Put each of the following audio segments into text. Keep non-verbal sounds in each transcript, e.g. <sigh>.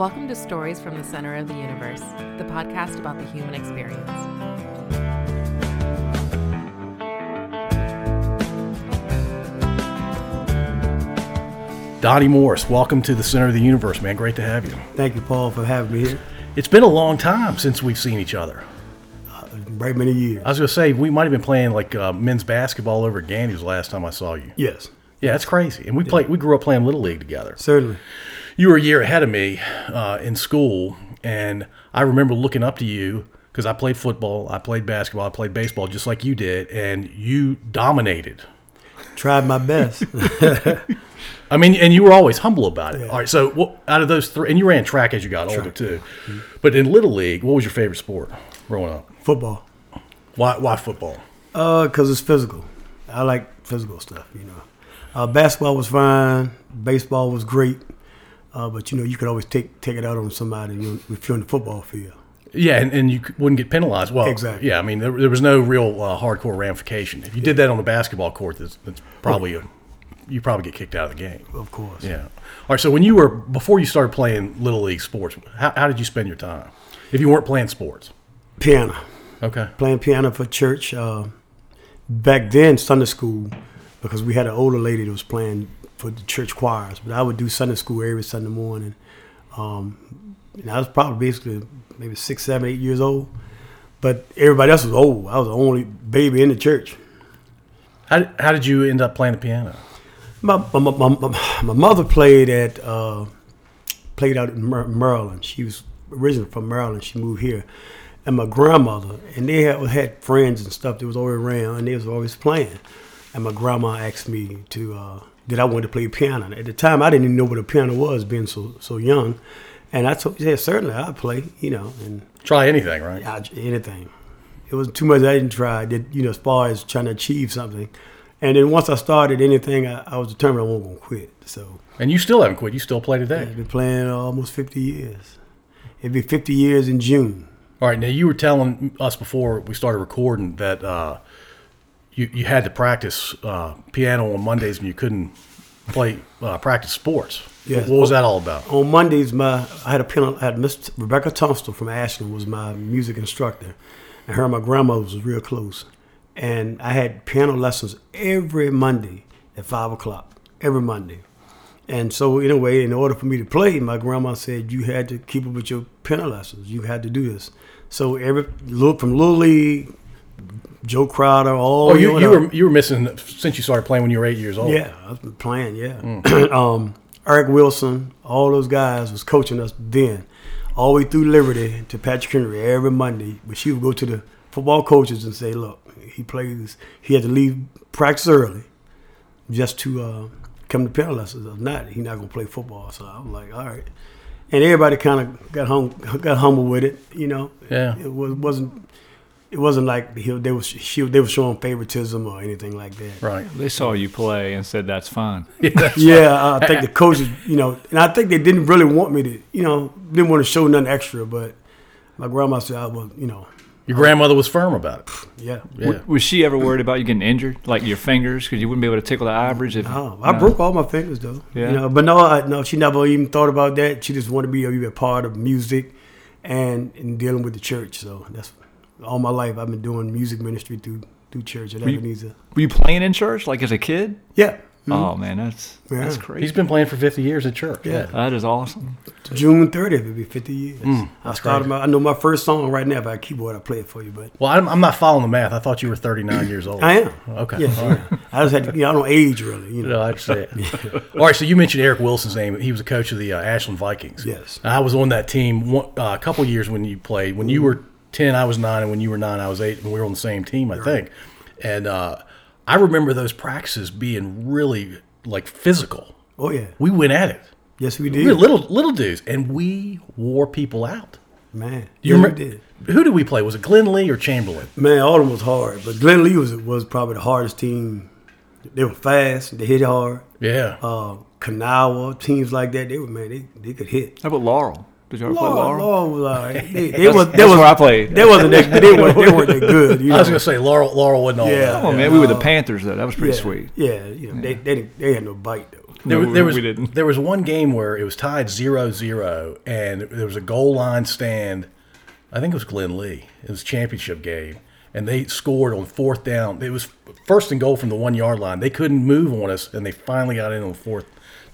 Welcome to Stories from the Center of the Universe, the podcast about the human experience. Donnie Morris, welcome to the center of the universe, man. Great to have you. Thank you, Paul, for having me here. It's been a long time since we've seen each other. Right many years. I was going to say, we might have been playing like uh, men's basketball over at Gandy's last time I saw you. Yes, Yeah, that's crazy. And we played, we grew up playing Little League together. certainly. You were a year ahead of me uh, in school, and I remember looking up to you because I played football, I played basketball, I played baseball just like you did, and you dominated. Tried my best. <laughs> I mean, and you were always humble about it. All right, so what, out of those three, and you ran track as you got older too, but in Little League, what was your favorite sport growing up? Football. Why, why football? Uh, cause it's physical. I like physical stuff. You know, uh, basketball was fine. Baseball was great. Uh, but you know, you could always take take it out on somebody you know, if you're in the football field. Yeah, and, and you wouldn't get penalized. Well, Exactly. Yeah, I mean, there, there was no real uh, hardcore ramification. If you did that on the basketball court, that's, that's probably a, you probably get kicked out of the game. Of course. Yeah. All right. So when you were before you started playing little league sports, how, how did you spend your time? If you weren't playing sports, Piano. okay. Playing piano for church. Uh, back then, Sunday school, because we had an older lady that was playing for the church choirs. But I would do Sunday school every Sunday morning. Um, and I was probably basically maybe six, seven, eight years old. But everybody else was old. I was the only baby in the church. How, did- how did you end up playing the piano? My my, my, my, my mother played at uh, played out in Maryland. She was originally from Maryland. She moved here, and my grandmother and they had, had friends and stuff that was always around, and they was always playing. And my grandma asked me to uh, that I wanted to play piano. At the time, I didn't even know what a piano was, being so so young. And I told, yeah, certainly I'll play, you know, and Try anything, right? I, anything. It wasn't too much I didn't try. I did, you know, as far as trying to achieve something. And then once I started anything, I, I was determined I wasn't going to quit. So And you still haven't quit. You still play today. I've been playing almost 50 years. It'd be 50 years in June. All right. Now you were telling us before we started recording that uh, you you had to practice uh, piano on Mondays and you couldn't play uh, practice sports. Yes. What was that all about? On Mondays, my I had a piano. I had Miss Rebecca Tunstall from Ashland was my music instructor, and her and my grandmother was real close. And I had piano lessons every Monday at five o'clock every Monday. And so, in a way, in order for me to play, my grandma said you had to keep up with your piano lessons. You had to do this. So every look from Little League, Joe Crowder, all Oh, you, you were you were missing since you started playing when you were eight years old. Yeah, I've been playing. Yeah, <clears throat> um, Eric Wilson, all those guys was coaching us then, all the way through Liberty to Patrick Henry every Monday. But she would go to the football coaches and say, "Look, he plays. He had to leave practice early just to uh, come to piano lessons. If not, he's not gonna play football." So I was like, "All right." And everybody kind of got hum- got humble with it, you know. Yeah. it was, wasn't. It wasn't like he, they was she, they were showing favoritism or anything like that. Right. They saw you play and said that's fine. <laughs> Yeah, I think the coaches, you know, and I think they didn't really want me to, you know, didn't want to show nothing extra. But my grandma said I was, you know, Your grandmother was firm about it. yeah. Yeah. Was she ever worried about you getting injured, like your fingers, because you wouldn't be able to tickle the ivories? If, Oh, I broke all my fingers though. Yeah. You know, but no, I, no, she never even thought about that. She just wanted to be a, be a part of music and and dealing with the church. So that's all my life. I've been doing music ministry through through church at you- Ebenezer. Were you playing in church, like as a kid? Yeah. Oh man, that's Yeah. that's crazy. He's been playing for 50 years at church. Yeah. that is awesome. June 30th, it'll be 50 years. Mm, I started my, I know my first song right now. by a keyboard, I'll play it for you. But Well, I'm, I'm not following the math. I thought you were 39 years old. I am. Okay. Yeah. All right. yeah. <laughs> I just had to, you know, I don't age really. You know. No, I understand. <laughs> All right, so you mentioned Eric Wilson's name. He was a coach of the uh, Ashland Vikings. Yes. I was on that team one, uh, a couple years when you played. When you were 10, I was 9, and when you were 9, I was 8, and we were on the same team, I think. And uh, I remember those practices being really, like, physical. Oh yeah. We went at it. Yes, we We did. were little little dudes, and we wore people out. Man, You yeah, remember, did. Who did we play? Was it Glenn Lee or Chamberlain? Man, all of them was hard, but Glenn Lee was was probably the hardest team. They were fast. They hit hard. Yeah. Uh, Kanawha teams like that. They were man. They, they could hit. How about Laurel? Did you ever play Lord, Laurel? Lord was all right. They, they That's- was, that's was, where I played. They wasn't that, they weren't, they weren't that good. You <laughs> I was going to say Laurel Laurel wasn't all Yeah. that. Oh man, we were the Panthers though. That was pretty yeah, sweet. Yeah, you know, They, they didn't- they had no bite though. There, No, was- there we- was we didn't. there was one game where it was tied 0-0 and there was a goal line stand. I think it was Glenn Lee. It was a championship game, and they scored on fourth down. It was first and goal from the one yard line. They couldn't move on us, and they finally got in on fourth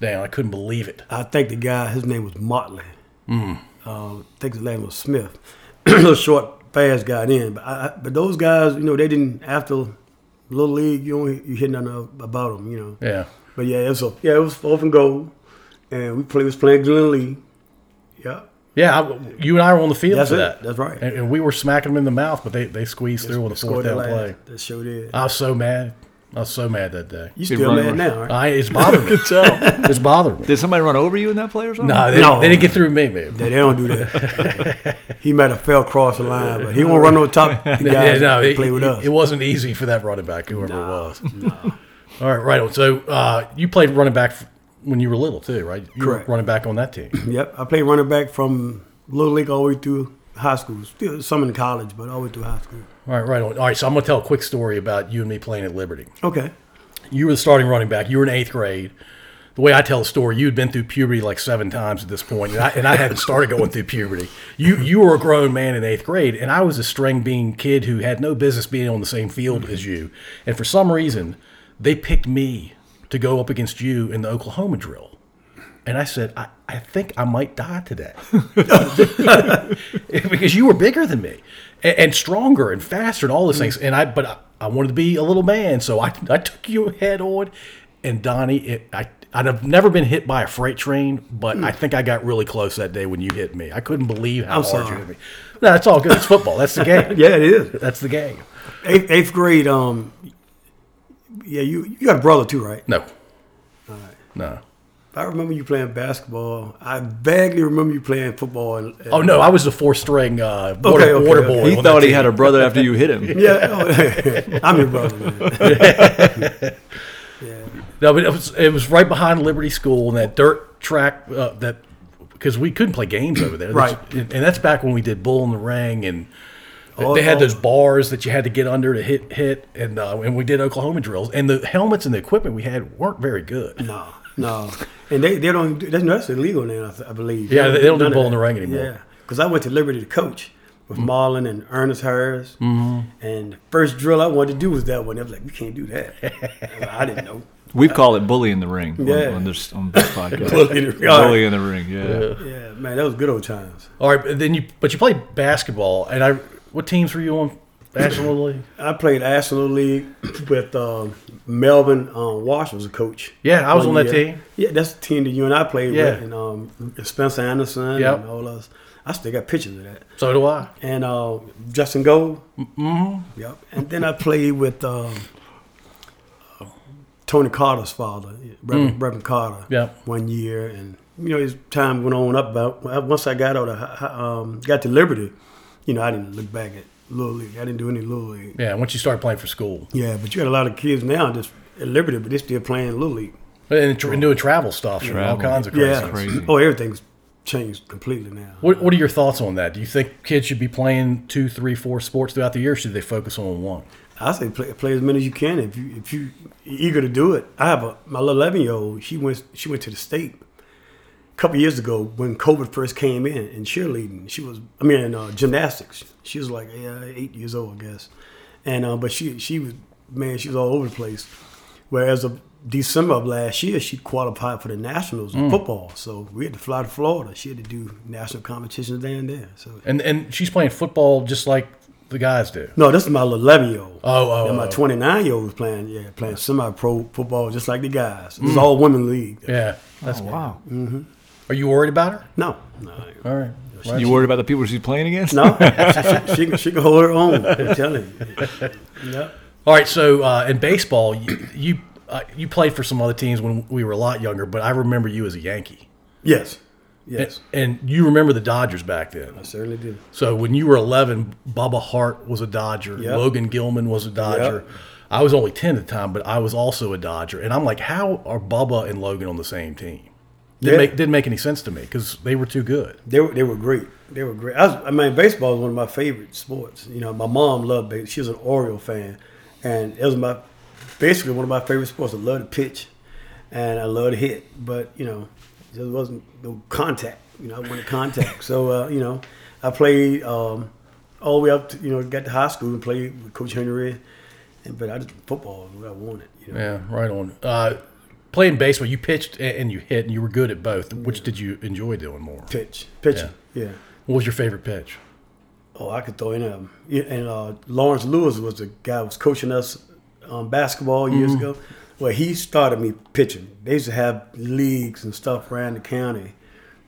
down. I couldn't believe it. I think the guy, his name was Motley. Uh, I think his name was Smith. <clears throat> Little short, fast got in. But I, but those guys, you know, they didn't after little league. You only you hear nothing about them, you know. Yeah. But yeah, it was a, yeah, it was fourth and goal, and we play was playing Glen Lee. Yeah, Yeah, I, you and I were on the field That's for it. that. That's right. And, and we were smacking them in the mouth, but they, they squeezed through on the fourth down play. That sure did. I was so mad. I was so mad that day. you Did still mad now, right? I, it's bothering me. <laughs> Tell. <laughs> It's bothering me. Did somebody run over you in that play or something? No, they, No. they didn't get through me, man. They, they don't do that. <laughs> he might have fell across the line, but he won't run on top. The guys Yeah, no, that it, play with us. it wasn't easy for that running back, whoever it was. All right, right on. So uh, you played running back when you were little too, right? You Correct. were running back on that team. Yep, I played running back from little league all the way through high school. Still some in college, but all the way through high school. All right, right on. All right, so I'm going to tell a quick story about you and me playing at Liberty. Okay. You were the starting running back. You were in eighth grade. The way I tell the story, you had been through puberty like seven times at this point, and I, and I hadn't started going through puberty. You you were a grown man in eighth grade, and I was a string bean kid who had no business being on the same field as you. And for some reason, they picked me to go up against you in the Oklahoma drill. And I said, I, I think I might die today. <laughs> because you were bigger than me and, and stronger and faster and all those things. And I, but I, I wanted to be a little man. So I, I took you head on. And Donnie, it, I, I'd have never been hit by a freight train, but I think I got really close that day when you hit me. I couldn't believe how I'm hard you hit me. No, it's all good. It's football. That's the <laughs> game. Yeah, it is. That's the game. Eighth, eighth grade. Um. Yeah, you you got a brother too, right? No. No. I remember you playing basketball. I vaguely remember you playing football. And, Oh no, I was the four string uh, water, Okay, okay, water okay. boy. He thought he team. had a brother after you hit him. <laughs> Yeah, oh, I'm your brother, man. <laughs> No, but it was it was right behind Liberty School and that dirt track uh, that because we couldn't play games over there. Right. and that's back when we did Bull in the Ring and. Oh, they had oh. those bars that you had to get under to hit hit, and uh, and we did Oklahoma drills. And the helmets and the equipment we had weren't very good. No, no, and they they don't. do- That's that's illegal now, I believe. Yeah, they don't do None bull in the ring anymore. Yeah, because I went to Liberty to coach with Marlon and Ernest Harris, Mm-hmm. and the first drill I wanted to do was that one. They was like, "We can't do that." <laughs> I didn't know. We call it bully in the ring on- Yeah. on, this on <laughs> this podcast. Bully in the ring. Bully in the ring. Yeah. Yeah, man, that was good old times. All right, but then you but you played basketball, and I what teams were you on? National <clears throat> League. I played National League with um, Melvin um, Wash was a coach. Yeah, I was on that year. team. Yeah, that's the team that you and I played Yeah. with, and um, Spencer Anderson Yep. and all us. I still got pictures of that. So do I. and uh, Justin Gold. Mm-hmm. Yep. And then I played with um, Tony Carter's father, Reverend, Reverend Carter. Yep. One year, and you know, as time went on up. About once I got out of um, got to Liberty, you know, I didn't look back at little league. I didn't do any little league. Yeah, once you start playing for school Yeah, but you got a lot of kids now just at Liberty, but they're still playing little league. and, tr- and doing travel stuff, and all kinds of crazy. Yeah. crazy. Oh, everything's changed completely now. What, what are your thoughts on that? Do you think kids should be playing two, three, four sports throughout the year? Or should they focus on one? I say play, play as many as you can if you if you eager to do it. I have a my little eleven year old. She went she went to the state a couple years ago when COVID first came in and cheerleading. She was I mean in uh, gymnastics. She was like yeah, eight years old, I guess. And uh, but she she was man she was all over the place. Whereas of December of last year, she qualified for the nationals in football. So we had to fly to Florida. She had to do national competitions down there. So And and she's playing football just like the guys do. no, this is my eleven year old. Oh, oh, And my oh. 29 year old was playing, yeah, playing semi pro football just like the guys. It was all women league. Yeah, that's Oh, wow. Are you worried about her? No, no, All right. Well, You worried about the people she's playing against? no. <laughs> she, she, can, she can hold her own. I'm telling you. Yeah. All right. So uh, in baseball, you you, uh, you played for some other teams when we were a lot younger, but I remember you as a Yankee. Yes. Yes. And you remember the Dodgers back then. I certainly did. So when you were 11, Bubba Hart was a Dodger. Yep. Logan Gilman was a Dodger. Yep. I was only 10 at the time, but I was also a Dodger. And I'm like, how are Bubba and Logan on the same team? Didn't, Yeah. make, didn't make any sense to me because they were too good. They were, they were great. They were great. I, was, I mean, baseball is one of my favorite sports. You know, my mom loved baseball. She was an Oriole fan, and it was my basically one of my favorite sports. I love to pitch, and I love to hit, but you know, there wasn't no contact. You know, I wanted contact. so uh, you know, I played um, all the way up to you know, got to high school and played with Coach Henry, and but I just football is what I wanted. You know, Yeah, right on. Uh, playing baseball, you pitched and you hit, and you were good at both. Which did you enjoy doing more? pitch, pitching, yeah. What was your favorite pitch? Oh, I could throw in them. And uh, Lawrence Lewis was the guy who was coaching us um, basketball years Mm-hmm. ago. Well, he started me pitching. They used to have leagues and stuff around the county,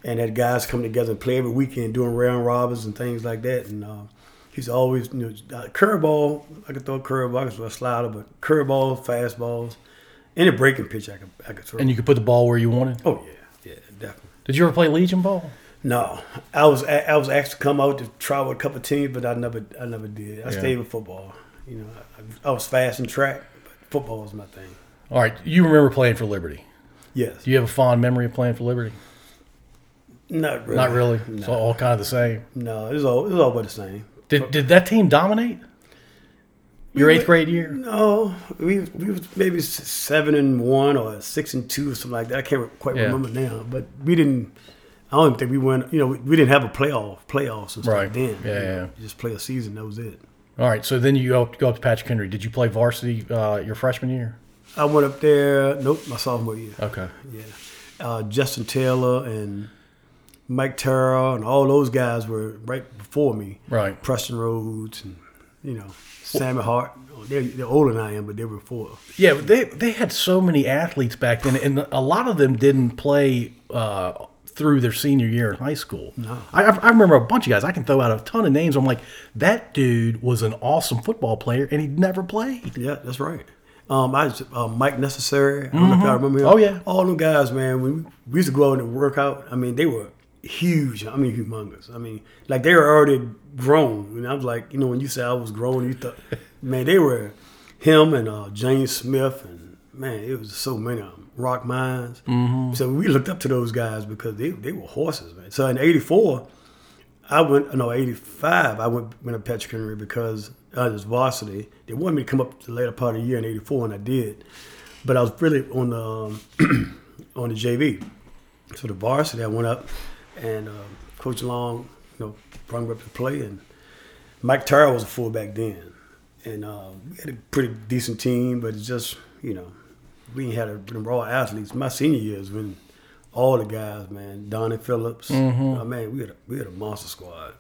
and had guys come together and play every weekend, doing round robins and things like that. And uh, he's always, you know, uh, curveball. I could throw a curveball, I could throw a slider, but curveball, fastballs, any breaking pitch I could, I could throw. And you could put the ball where you wanted. oh yeah, yeah, definitely. Did you ever play Legion ball? No, I was I was asked to come out to try with a couple of teams, but I never I never did. I Yeah. stayed with football. You know, I, I was fast in track, but football was my thing. All right, you remember playing for Liberty. Yes, Do you have a fond memory of playing for Liberty? not really. Not really. No, It's all kind of the same. no it was all it was all about the same. Did did that team dominate? Your eighth grade year? No, we we was maybe seven and one or six and two or something like that. I can't quite Yeah. remember now, but we didn't. I don't even think we went. You know, we, we didn't have a playoff playoffs and stuff Right. then. Yeah, yeah. you just play a season. That was it. All right, so then you go, go up to Patrick Henry. Did you play varsity uh, your freshman year? I went up there. Nope, my sophomore year. Okay. Yeah. Uh, Justin Taylor and Mike Terrell and all those guys were right before me. Right. Preston Rhodes and, you know, Sammy Hart. They're, they're older than I am, but they were four. Yeah, they they had so many athletes back then, and a lot of them didn't play uh, through their senior year in high school. No, I, I remember a bunch of guys. I can throw out a ton of names. I'm like, that dude was an awesome football player, and he never played. Yeah, that's right. Um, I was, uh, Mike Necessary. I don't know if y'all remember him. Oh, yeah. All them guys, man. We, we used to go out and work out. I mean, they were huge. I mean, humongous. I mean, like they were already grown. And I was like, you know, when you say I was grown, you thought, man, they were him and uh, James Smith and man, it was so many of them. Rock Mines. Mm-hmm. So we looked up to those guys because they they were horses, man. So in '84. I went no eighty five. I went went to Patrick Henry because I was varsity. They wanted me to come up the later part of the year in eighty four, and I did. But I was really on the um, <clears throat> on the JV. So the varsity, I went up, and uh, Coach Long, brought me up to play, and Mike Terrell was a fullback then, and uh, we had a pretty decent team, but it's just you know we ain't had a, them raw athletes. My senior years when all the guys, man, Donnie Phillips, oh, man, we had a, we had a monster squad.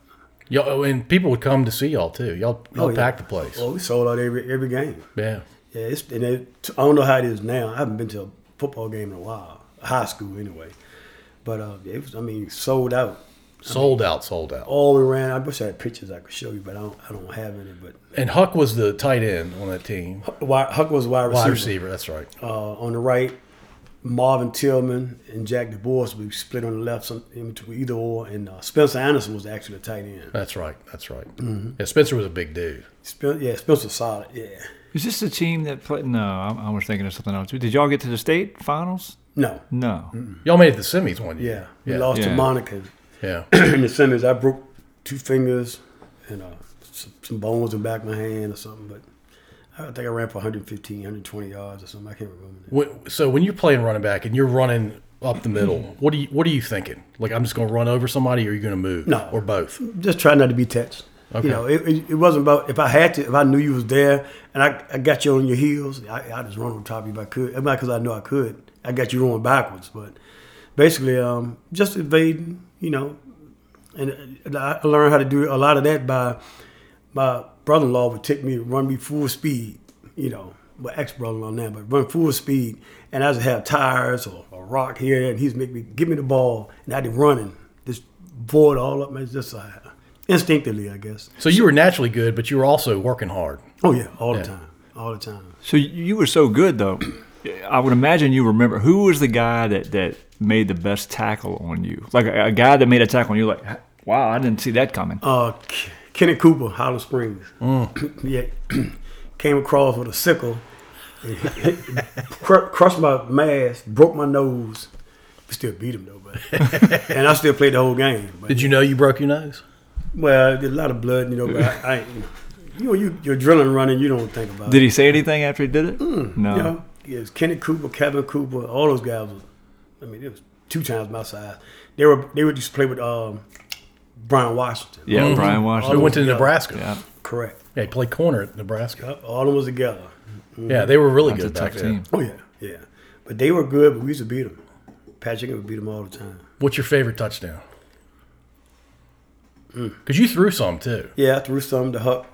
Y'all, and people would come to see y'all too. Y'all, y'all Oh, yeah. packed the place. Oh, we sold out every every game. Yeah. Yeah, it's and it, I don't know how it is now. I haven't been to a football game in a while, high school anyway. But uh, it was, I mean, sold out. Sold out, sold out. All we ran. I wish I had pictures I could show you, but I don't. I don't have any. But And Huck was the tight end on that team. Wi- Huck was wide receiver. Wide receiver, that's right. Uh, on the right, Marvin Tillman and Jack DeBoer. We split on the left, some in between either or. And uh, Spencer Anderson was actually the tight end. That's right. That's right. Mm-hmm. Yeah, Spencer was a big dude. Spen- yeah, Spencer solid. Yeah. Is this the team that played? No, I, I was thinking of something else. Did y'all get to the state finals? No. No. Y'all made it to the semis one year. Yeah. year. We Yeah. lost to Yeah. Monacan. Yeah. <clears throat> in the semis, I broke two fingers and uh, some, some bones in the back of my hand or something. But I think I ran for 115, 120 yards or something. I can't remember. So when you're playing running back and you're running up the middle, <clears throat> what do you what are you thinking? Like I'm just going to run over somebody, or are you going to move? No. or both. Just try not to be touched. Okay. You know, it, it, it wasn't about if I had to, if I knew you was there and I, I got you on your heels, I, I just run on top of you if I could. It's not because I know I could. I got you going backwards, but basically, um, just evading. You know, and uh, I learned how to do a lot of that by my brother-in-law would take me to run me full speed. You know, my ex-brother-in-law now, but run full speed, and I just have tires or a rock here, and he's make me give me the ball, and I'd be running, just board all up, man. It's just uh, instinctively, I guess. So you were naturally good, but you were also working hard. Oh yeah, all Yeah. the time, all the time. So you were so good though. I would imagine you remember who was the guy that that made the best tackle on you, like a, a guy that made a tackle on you. Like, wow, I didn't see that coming. Uh, K- Kenny Cooper, Holland Springs. <clears throat> yeah, <clears throat> came across with a sickle, cr- crushed my mask, broke my nose. We still beat him though, but <laughs> and I still played the whole game. But, Did you know you broke your nose? well, there's a lot of blood, you know. But I, I you know, you know, you, your adrenaline running, you don't think about Did it. Did he say anything after he did it? no. You know, it was Kenny Cooper, Kevin Cooper, all those guys. Was, I mean, it was two times my size. They were they would used to play with um, Brian Washington. Yeah, mm-hmm. Brian Washington. We went to Nebraska. yeah, Correct. Yeah, he played corner at Nebraska. Yep, all of them was together. Mm-hmm. Yeah, they were really that's a good back tough team. Oh yeah, yeah. But they were good, but we used to beat them. Patrick would beat them all the time. What's your favorite touchdown? Mm. Because you threw some too. Yeah, I threw some to Huck.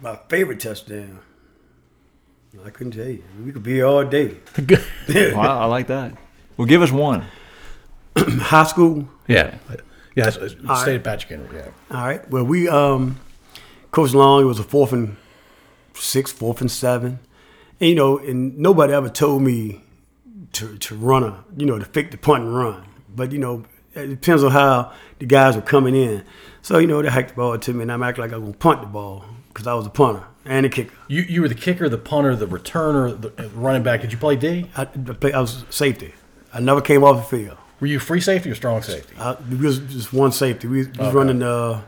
My favorite touchdown. I couldn't tell you. We could be here all day. <laughs> Wow, I like that. Well, give us one. <clears throat> High school. Yeah. Yeah, it's- it's- All stayed right. at Patrick Henry. Yeah. All right. Well, we um, Coach Long. It was a fourth and six, fourth and seven, and you know, and nobody ever told me to to run a, you know, to fake the punt and run. But you know, it depends on how the guys were coming in. So you know, they hiked the ball to me, and I'm acting like I'm gonna punt the ball because I was a punter and a kicker. You you were the kicker, the punter, the returner, the uh, running back. Did you play D? I, I play- I was safety. I never came off the field. Were you free safety or strong safety? I, we was just one safety. We, we was Okay. running uh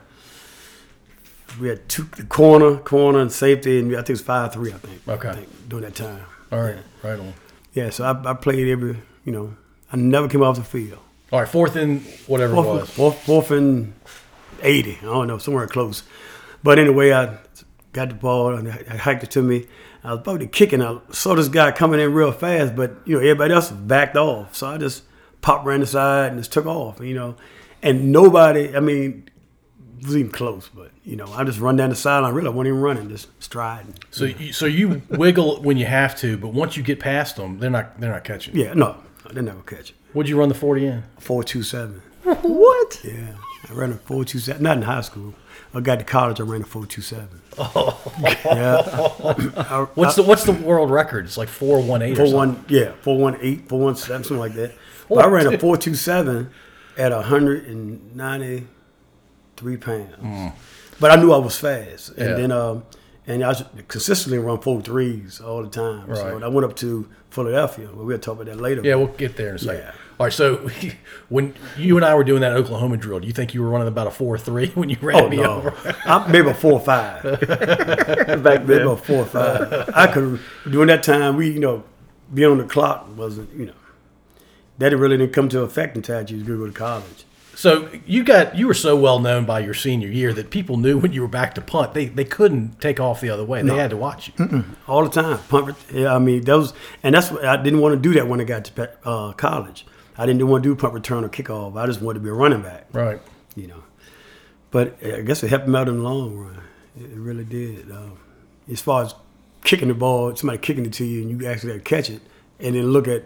we had two the corner, corner and safety, and I think it was five three. I think. Okay. I think, during that time. All right, right on. Yeah, so I, I played every. You know, I never came off the field. All right, fourth and whatever it Fourth, was. fourth, fourth and eighty. I don't know, somewhere close. But anyway, I got the ball and I hiked it to me. I was about to kick and I saw this guy coming in real fast, but you know everybody else backed off. So I just popped around the side and just took off. You know, and nobody. I mean, was even close. But you know, I just run down the sideline. Really, I wasn't even running, just striding. So you, so you wiggle when you have to, but once you get past them, they're not they're not catching. you. Yeah, no, they never catch it. Would you run the forty in? Four two seven. What? Yeah, I ran a four two seven. Not in high school. I got to college. I ran a four two seven. Oh. Yeah. <laughs> I- What's the what's the world record? It's like four one eight or Four something. one, yeah, four one eight, four one seven, something like that. But I ran a four two seven at hundred and ninety three pounds. But I knew I was fast, and Mm. Yeah. then um, and I consistently run four threes all the time. Right. So I went up to Philadelphia. We'll talk about that later. Yeah, we'll get there in a second. Yeah. All right, so <laughs> when you and I were doing that Oklahoma drill, do you think you were running about a four three <laughs> when you ran Oh me no, over? I'm maybe a four or five. <laughs> Back then, maybe a four or five. I could during that time we you know being on the clock wasn't you know that it really didn't come to effect until you was go to college. So you got you were so well known by your senior year that people knew when you were back to punt, they they couldn't take off the other way. They had to watch you. all the time. Punt, yeah, I mean, that was, and that's what I didn't want to do that when I got to uh, college. I didn't want to do punt return or kickoff. I just wanted to be a running back, Right. you know. But I guess it helped me out in the long run. It, really did. Um, as far as kicking the ball, somebody kicking it to you, and you actually got to catch it, and then look at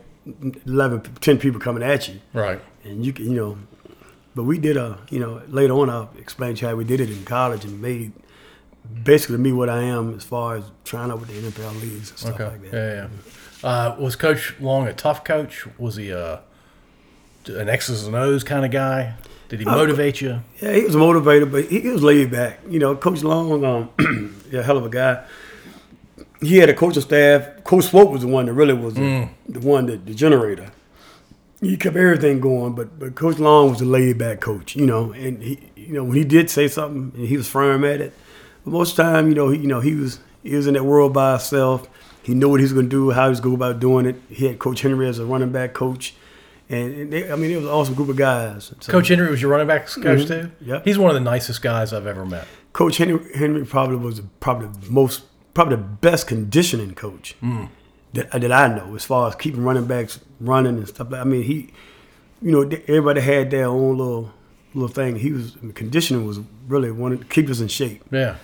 11, 10 people coming at you, Right. and you can, you know. But we did a, you know, later on I'll explain to you how we did it in college and made basically me what I am as far as trying out with the NFL leagues and stuff Okay. like that. yeah, yeah. Uh, was Coach Long a tough coach? Was he uh, an X's and O's kind of guy? Did he motivate you? Yeah, he was motivated, but he, he was laid back. You know, Coach Long, um, <clears throat> yeah, hell of a guy. He had a coaching staff. Coach Swope was the one that really was the, the one that the generator. He kept everything going, but but Coach Long was a laid back coach. You know, and he, you know, when he did say something, he was firm at it. But most time, you know, he, you know, he was he was in that world by himself. He knew what he was going to do, how he was going go about doing it. He had Coach Henry as a running back coach, and, and they, I mean, it was an awesome group of guys. So- Coach Henry was your running backs coach too. Yep. He's one of the nicest guys I've ever met. Coach Henry, Henry probably was probably the most, probably the best conditioning coach that, that I know as far as keeping running backs running and stuff. like I mean, he, you know, everybody had their own little little thing. He was conditioning was really one to keep us in shape. Yeah.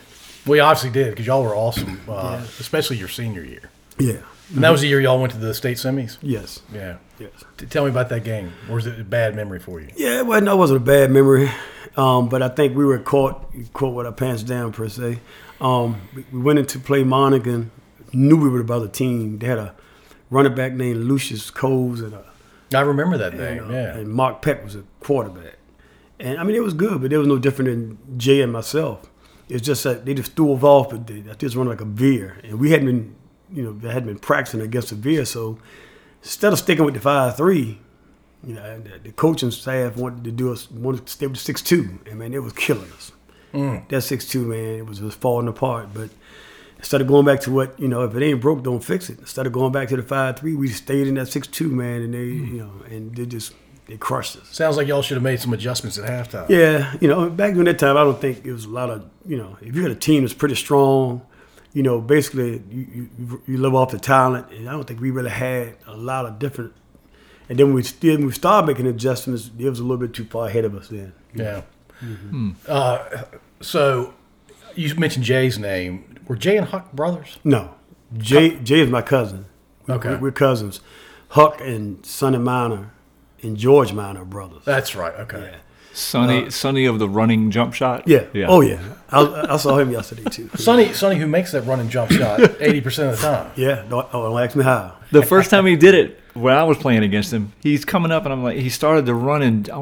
We obviously did because y'all were awesome, uh, especially your senior year. Yeah. And that was the year y'all went to the state semis. Yes. Yeah. Yes. T- Tell me about that game. Or was it a bad memory for you? Yeah, well, no, it wasn't a bad memory, um, but I think we were caught caught with our pants down per se. Um, we, we went into play Monacan, knew we were about the team. They had a running back named Lucius Coles and a I remember that name. and, uh, yeah. and Mark Peck was a quarterback. And I mean, it was good, but it was no different than Jay and myself. It's just that they just threw us off, but they, I just run like a veer. and we hadn't been, you know, they hadn't been practicing against a veer. So instead of sticking with the five three, you know, the, the coaching staff wanted to do us wanted to stay with six two, and man, it was killing us. Mm. That six two man, it was just falling apart. But instead of going back to what you know, if it ain't broke, don't fix it. Instead of going back to the five three, we stayed in that six two man, and they you know, and they just they crushed us. Sounds like y'all should have made some adjustments at halftime. Yeah, you know, back during that time, I don't think it was a lot of you know, if you had a team that's pretty strong, you know, basically you you, you live off the talent, and I don't think we really had a lot of different. And then we still we started making adjustments, it was a little bit too far ahead of us then. Yeah. Uh, so you mentioned Jay's name. Were Jay and Huck brothers? No, Jay Jay is my cousin. We- Okay. we're cousins. Huck and Sonny Minor and George Minor are brothers. That's right. Okay. Yeah. Sonny, Sonny of the running jump shot. Yeah. yeah. Oh yeah. I, I saw him yesterday too. Sonny, Sonny, who makes that running jump shot <laughs> eighty percent of the time. Yeah. Don't, oh, don't ask me how. The first time he did it, when I was playing against him, he's coming up and I'm like, he started to run and I,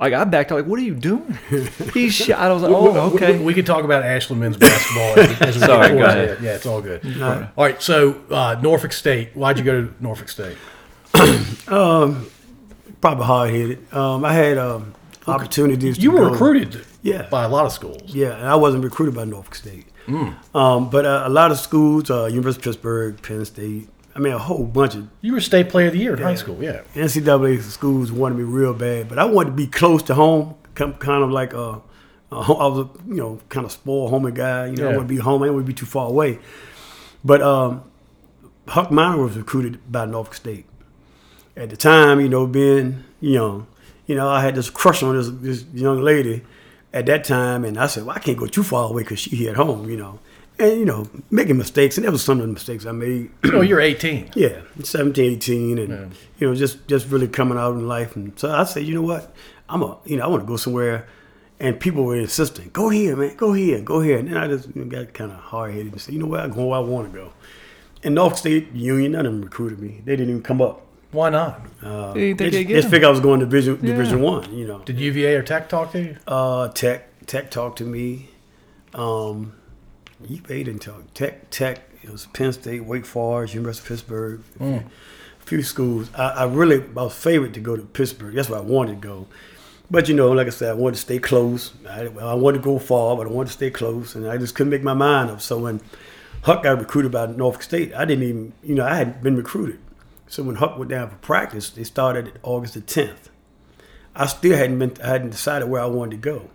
like I backed. I'm like, what are you doing? <laughs> He shot. I was like, oh, okay. We, we could talk about Ashland men's basketball as, as <laughs> Sorry, go ahead. it. Yeah, it's all good. right. All right. So uh, Norfolk State. Why'd you go to Norfolk State? <clears throat> um, Probably hard headed. Um, I had um, opportunities. You were recruited. Yeah. By a lot of schools. Yeah, and I wasn't recruited by Norfolk State. Mm. Um, but uh, a lot of schools, uh, University of Pittsburgh, Penn State. I mean, a whole bunch of You were state player of the year in high school. Yeah. NCAA schools wanted me real bad, but I wanted to be close to home, kind of like a, a I was a you know kind of spoiled homey guy. You know, I Yeah. want to be home. I wouldn't be too far away. But um, Huck Minor was recruited by Norfolk State at the time. You know, being young, you know, I had this crush on this this young lady at that time, and I said, well, I can't go too far away because she here at home. You know, and you know, making mistakes, and that was some of the mistakes I made. <clears throat> Oh, you're 18. Yeah, 17, 18, and Yeah. you know, just just really coming out in life. And so I said, you know what, I'm a, you know, I want to go somewhere. And people were insisting, go here, man, go here, go here. And then I just you know, got kind of hard headed and said, you know what, I go where I want to go. And North State Union, none of them recruited me. They didn't even come up. Why not? Uh, You they they just, get just them? figured I was going to Division Division One. You know, Did UVA or Tech talk to you? uh, Tech Tech talked to me. Um, UVA didn't talk. Tech Tech. It was Penn State, Wake Forest, University of Pittsburgh. A few schools. I, I really I was favored to go to Pittsburgh. That's where I wanted to go. But you know, like I said, I wanted to stay close. I, I wanted to go far, but I wanted to stay close, and I just couldn't make my mind up. So when Huck got recruited by Norfolk State, I didn't even, you know, I hadn't been recruited. So when Huck went down for practice, they started August the 10th. I still hadn't been, I hadn't decided where I wanted to go.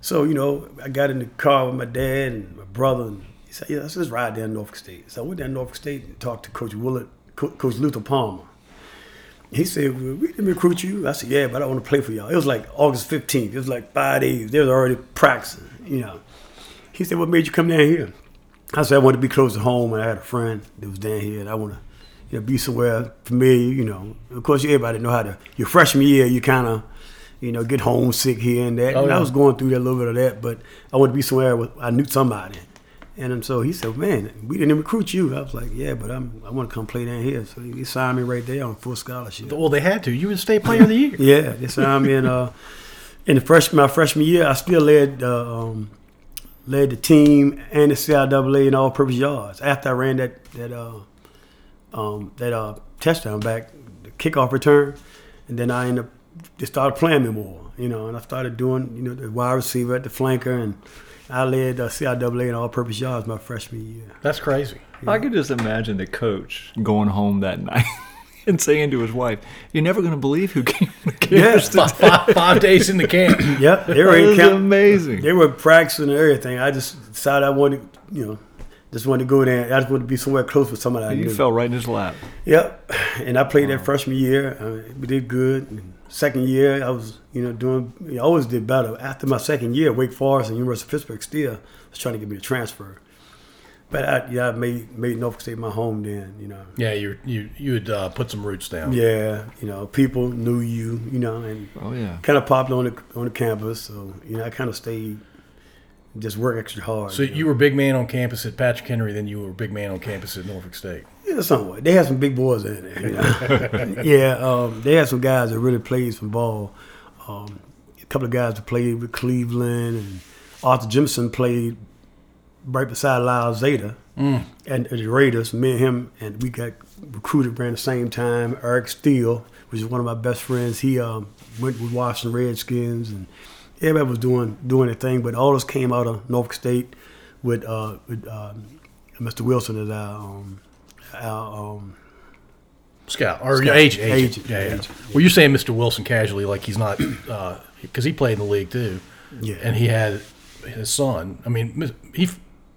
So, you know, I got in the car with my dad and my brother, and he said, yeah, let's just ride down to Norfolk State. So I went down to Norfolk State and talked to Coach Willard, Co- Coach Luther Palmer. He said, well, we didn't recruit you. I said, yeah, but I want to play for y'all. It was like August 15th. It was like five days. They was already practicing, you know. He said, what made you come down here? I said, I wanted to be close to home, and I had a friend that was down here, and I want to you know, be somewhere familiar, you know. Of course, everybody know how to, your freshman year, you kind of, you know, get homesick here and that. Oh, and I was going through that, a little bit of that, but I wanted to be somewhere where I knew somebody. And so he said, man, we didn't recruit you. I was like, yeah, but I'm, I want to come play down here. So he signed me right there on full scholarship. Well, they had to. You were the state player of the year. <laughs> Yeah, they signed me in uh in the freshman my freshman year. I still led uh, um, led the team and the CIAA in all purpose yards after I ran that that uh um that uh touchdown back the kickoff return, and then I ended up just started playing me more, you know, and I started doing you know the wide receiver at the flanker and. I led uh, CIAA in all-purpose yards my freshman year. That's crazy. I could just imagine the coach going home that <laughs> night and saying to his wife, "You're never going to believe who came to campus Yeah. today." Five, five days in the camp. Yep, they That were in camp. amazing. They were practicing and everything. I just decided I wanted, you know, just wanted to go there. I just wanted to be somewhere close with somebody I you knew. fell right in his lap. Yep. And I played that freshman year. Uh, we did good. And second year, I was, you know, doing. I always did better. After my second year, Wake Forest and University of Pittsburgh still was trying to get me to transfer. But I, yeah, I made made Norfolk State my home then. You know. Yeah, you you you had uh, put some roots down. Yeah, you know, people knew you, you know, and Oh yeah. kind of popped on the on the campus. So you know, I kind of stayed, just work extra hard. So you were big man on campus at Patrick Henry, then you were big man on campus at Norfolk State. Yeah, somewhat. They had some big boys in there. You <laughs> know? yeah, um, they had some guys that really played some ball. Um, a couple of guys that played with Cleveland and Arthur Jimerson played right beside Lyle Alzado and the Raiders. Me and him, and we got recruited around the same time. Eric Steele, which is one of my best friends, he um, went with Washington Redskins, and everybody was doing doing their thing. But all this came out of Norfolk State with uh, with um, Mr. Wilson is our um, our um, Scout or Scout. agent, agent. Agent, Yeah, yeah. agent, Well, you're saying Mr. Wilson casually, like he's not, because he played in the league too. Yeah. And he had his son. I mean, he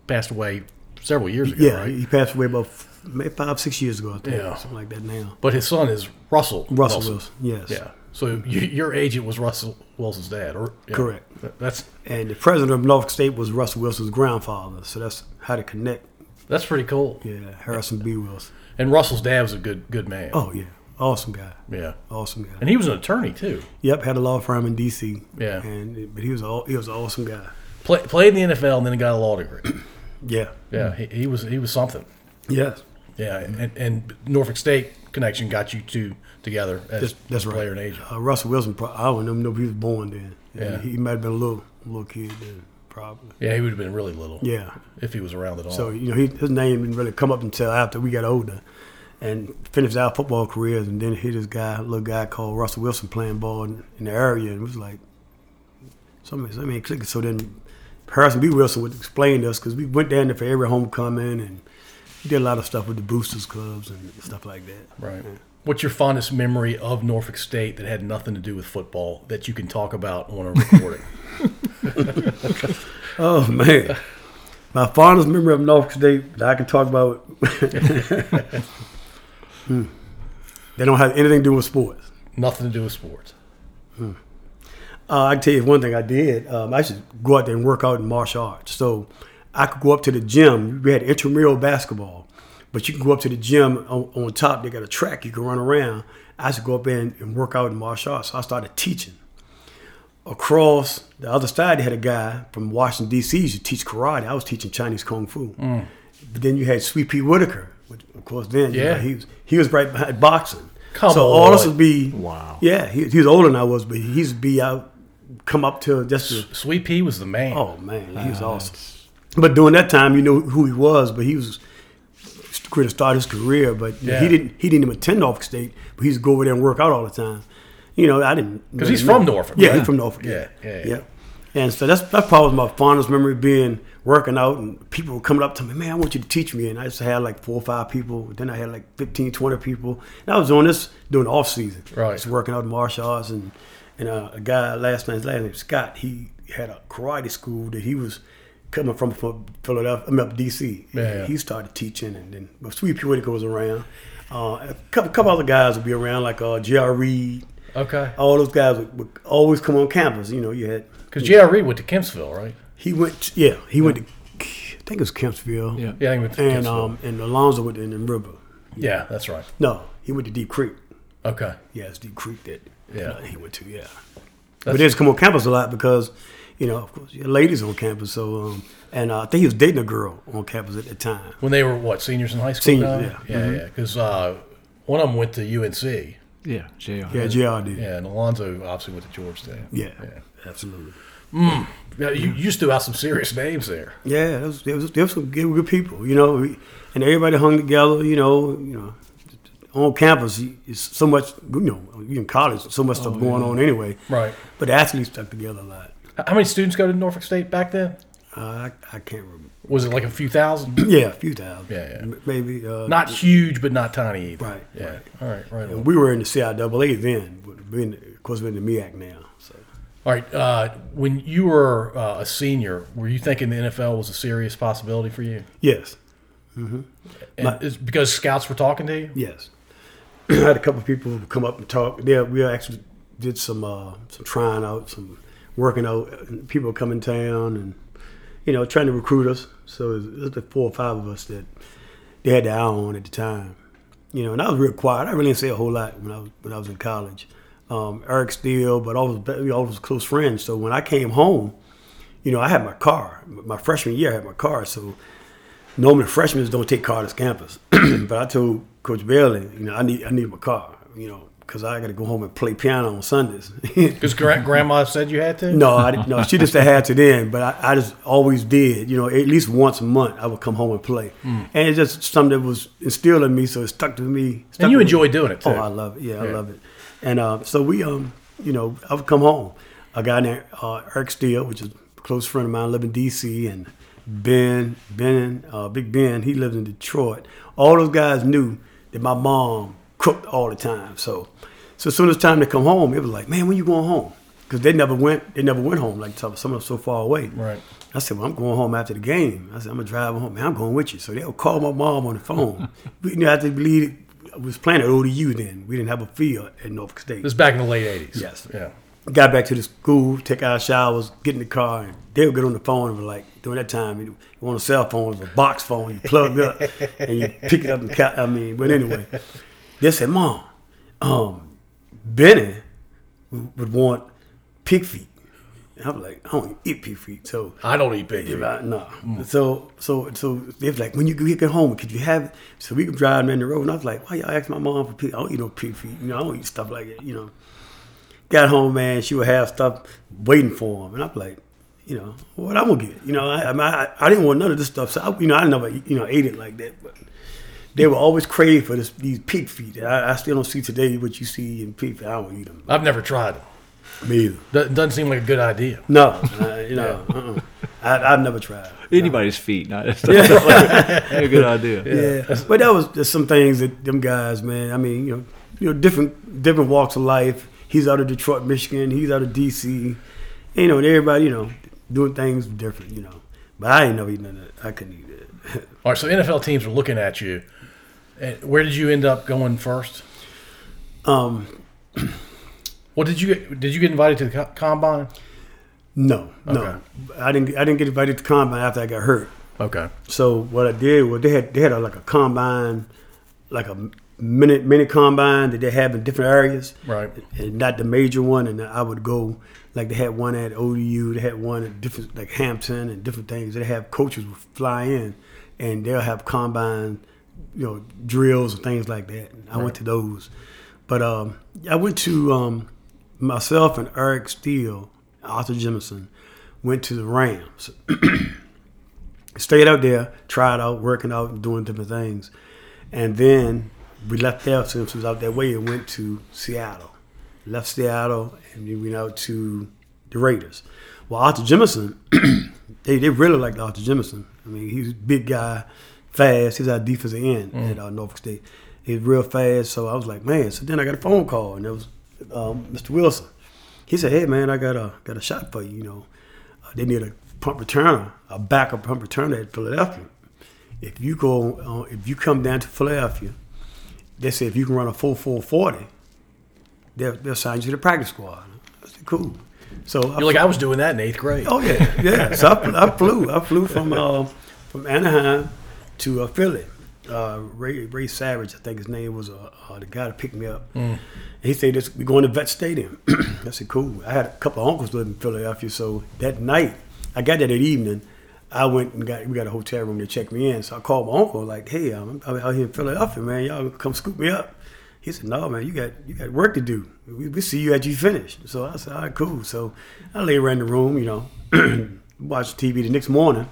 passed away several years ago, yeah. right? He passed away about five six years ago. I think Yeah. something like that now. But his son is Russell. Russell Wilson. Yes. Yeah. So you, your agent was Russell Wilson's dad, or yeah. Correct. That's And the president of Norfolk State was Russell Wilson's grandfather. So that's how to connect. that's pretty cool. Yeah, Harrison B. Wilson. And Russell's dad was a good good man. Oh yeah, awesome guy. Yeah. Awesome guy. And he was an attorney too. Yep, had a law firm in D.C. Yeah. and but he was all he was an awesome guy. Play, played in the NFL and then he got a law degree. <clears throat> Yeah. Yeah, he, he was he was something. Yes. Yeah, and, and Norfolk State connection got you two together as That's, that's right. player and agent. Uh, Russell Wilson, I don't even know if he was born then. Yeah. He might have been a little little kid then, probably. Yeah, he would have been really little. Yeah. if he was around at all. So you know, he, his name didn't really come up until after we got older, and finished our football careers, and then hit this guy, little guy called Russell Wilson, playing ball in, in the area, and it was like, something, something clicked. So then Harrison B. Wilson would explain to us because we went down there for every homecoming, and he did a lot of stuff with the boosters clubs and stuff like that. right. What's your fondest memory of Norfolk State that had nothing to do with football that you can talk about on a recording? <laughs> Oh man, my fondest memory of Norfolk State that I can talk about. <laughs> Hmm. They don't have anything to do with sports. nothing to do with sports. Uh, I can tell you one thing I did. Um, I used to go out there and work out in martial arts. So I could go up to the gym. We had intramural basketball, but you can go up to the gym on, on top. They got a track you can run around. I used to go up there and, and work out in martial arts. So I started teaching. Across the other side, they had a guy from Washington D.C. used to teach karate. I was teaching Chinese kung fu. Mm. But then you had Sweet Pea Whitaker, which of course then you know, Yeah. he was he was right behind boxing. Come so all this would be Wow. yeah, he, he was older than I was, but he used to be out, come up to just to, Sweet Pea was the man. oh man, he was awesome. But during that time, you know who he was, but he was going to start his career. But Yeah. he didn't he didn't even attend Norfolk State, but he used to go over there and work out all the time. You know, I didn't because he's know. from Norfolk. Yeah, right? he's from Norfolk. Yeah, yeah, yeah. yeah. And so that's that's probably my fondest memory being working out and people were coming up to me, man, I want you to teach me. And I used to have like four or five people. Then I had like 15, 20 people. And I was doing this during the off season. Right. Just working out in martial arts and and uh, a guy last night's last name Scott. He had a karate school that he was coming from, from Philadelphia, I mean, up DC. Yeah, yeah. He started teaching, and then but Sweet Whitaker was around. Uh, a couple, couple other guys would be around, like uh, J.R. Reid. Okay. All those guys would, would always come on campus. You know, you had Because J.R. Reid went to Kempsville, right? he went, yeah, he went to, I think it was Kempsville. Yeah. Yeah, I think he went to And Kempsville. um, and Alonzo went Indian River. yeah, that's right. No, he went to Deep Creek. Okay. Yeah, it's Deep Creek that Yeah. he went to. Yeah, but That's- they just come on campus a lot because, you know, of course, you ladies on campus. So, um, and uh, I think he was dating a girl on campus at the time. When they were what seniors in high school? Seniors, now? yeah. yeah, Mhm. yeah. Because uh, one of them went to UNC. Yeah, JR. Yeah, Jr. did. Yeah, and Alonzo obviously went to Georgetown. Yeah, Yeah. absolutely. Yeah, you, you just threw out some serious names there. Yeah, there was, there was, there was some good, good people, you know, and everybody hung together, you know, you know, on campus. you- It's so much, you know, you in college, so much stuff going on anyway. Right. But the athletes stuck together a lot. How many students go to Norfolk State back then? Uh, I, I can't remember. Was it like a few thousand? <clears throat> Yeah, a few thousand. Yeah, yeah. Maybe. Uh, Not huge, but not tiny either. Right, Yeah. right. All right. Right. on. We were in the CIAA then. but the- of course, we're in the MEAC now. So All right. Uh, when you were uh, a senior, were you thinking the NFL was a serious possibility for you? yes, And My- it's because scouts were talking to you. yes. <clears throat> I had a couple of people come up and talk. Yeah, we actually did some uh, some trying out, some working out. People come in town and you know trying to recruit us. So it was, like four or five of us that they had the eye on at the time. You know, and I was real quiet. I really didn't say a whole lot when I was when I was in college. Um, Eric Steele, but all was all was close friends. So when I came home, you know, I had my car. My freshman year, I had my car. So normally freshmen don't take car to campus. <clears throat> but I told Coach Bailey, you know, I need I need my car, you know, because I got to go home and play piano on Sundays. <laughs> Because gra- grandma said you had to. no, I didn't. No, she just had to then, but I, I just always did. You know, at least once a month, I would come home and play, and it's just something that was instilled in me, so it stuck to me. stuck And you with me. enjoy doing it too. Oh, I love it. Yeah, I love it. And uh, so we, um, you know, I would come home. A guy named uh, Eric Steele, which is a close friend of mine, lived in D.C., and Ben, Ben, uh, Big Ben, he lives in Detroit. All those guys knew that my mom cooked all the time. So, so as soon as time to come home, it was like, man, when you going home? Because they never went, they never went home. Like some of them so far away. Right. I said, well, I'm going home after the game. I said, I'm gonna drive home. Man, I'm going with you. So they'll call my mom on the phone. <laughs> we didn't have to believe I was playing at ODU then. We didn't have a field at Norfolk State. This was back in the late 80s. Yes. Yeah. got back to the school, take our showers, get in the car, and they would get on the phone and be like, during that time, you want a cell phone, it was a box phone, you plug it up <laughs> and you pick it up and ca- I mean, but anyway, they said, Mom, um, Benny would want pig feet. And I'm like, I don't eat pig feet, so I don't eat pig feet. no. So, so, so they was like, when you get home, could you have it? So we could drive down the road. And I was like, why y'all ask my mom for pig? I don't eat no pig feet. You know, I don't eat stuff like that, you know. Got home, man, she would have stuff waiting for him. And I'm like, you know, what I'm gonna get? You know, I, I, I, I didn't want none of this stuff. So, I, you know, I never, you know, ate it like that. But they were always crave for this, these pig feet. I, I still don't see today what you see in pig feet. I don't eat them. I've never tried them. Me either. Doesn't doesn't seem like a good idea. No, uh, <laughs> you know, uh-uh. I, I've never tried. Anybody's feet, not <laughs> <laughs> a good idea. Yeah, but that was just some things that them guys, man. I mean, you know, you know, different different walks of life. He's out of Detroit, Michigan. He's out of D.C. You know, and everybody, you know, doing things different. You know, but I ain't never eaten none of that. I couldn't eat it. All right, so NFL teams are looking at you. And where did you end up going first? um, Well, did you get did you get invited to the combine? no, Okay. no, I didn't. I didn't get invited to combine after I got hurt. Okay. So what I did was they had they had a, like a combine, like a minute mini combine that they have in different areas. Right. and not the major one. And I would go like they had one at ODU, they had one at different like Hampton and different things. They have coaches would fly in, and they'll have combine, you know, drills and things like that. I went to those, but um, I went to um, myself and Eric Steele, Arthur Jimerson, went to the Rams. <clears throat> Stayed out there, tried out, working out, and doing different things, and then we left there since it was out that way and went to Seattle. Left Seattle and we went out to the Raiders. Well, Arthur Jimerson, <clears throat> they, they really liked Arthur Jimerson. I mean, he's a big guy, fast. He's our defensive end at uh, Norfolk State. He's real fast. So I was like, man. So then I got a phone call and it was um, Mr. Wilson. He said, hey man, I got a got a shot for you. You know, uh, they need a punt returner, a backup punt returner at Philadelphia. If you go, uh, if you come down to Philadelphia, they say if you can run a full full forty, they'll, they'll sign you to the practice squad. I said, cool. So I You're like I was doing that in eighth grade. Oh yeah, yeah. So I, I flew. I flew from <laughs> uh, from Anaheim to uh, Philly. Uh, Ray Ray Savage, I think his name was uh, uh, the guy that picked me up. And he said, "This we going to Vet Stadium." <clears throat> I said, "Cool." I had a couple of uncles living in Philadelphia, so that night I got there that evening. I went and got we got a hotel room to check me in. So I called my uncle like, "Hey, I'm, I'm out here in Philadelphia, man. Y'all come scoop me up." He said, "No, man, you got you got work to do. We, we see you after you finish." So I said, "All right, cool." So I lay around the room, you know, <clears throat> watched TV. The next morning,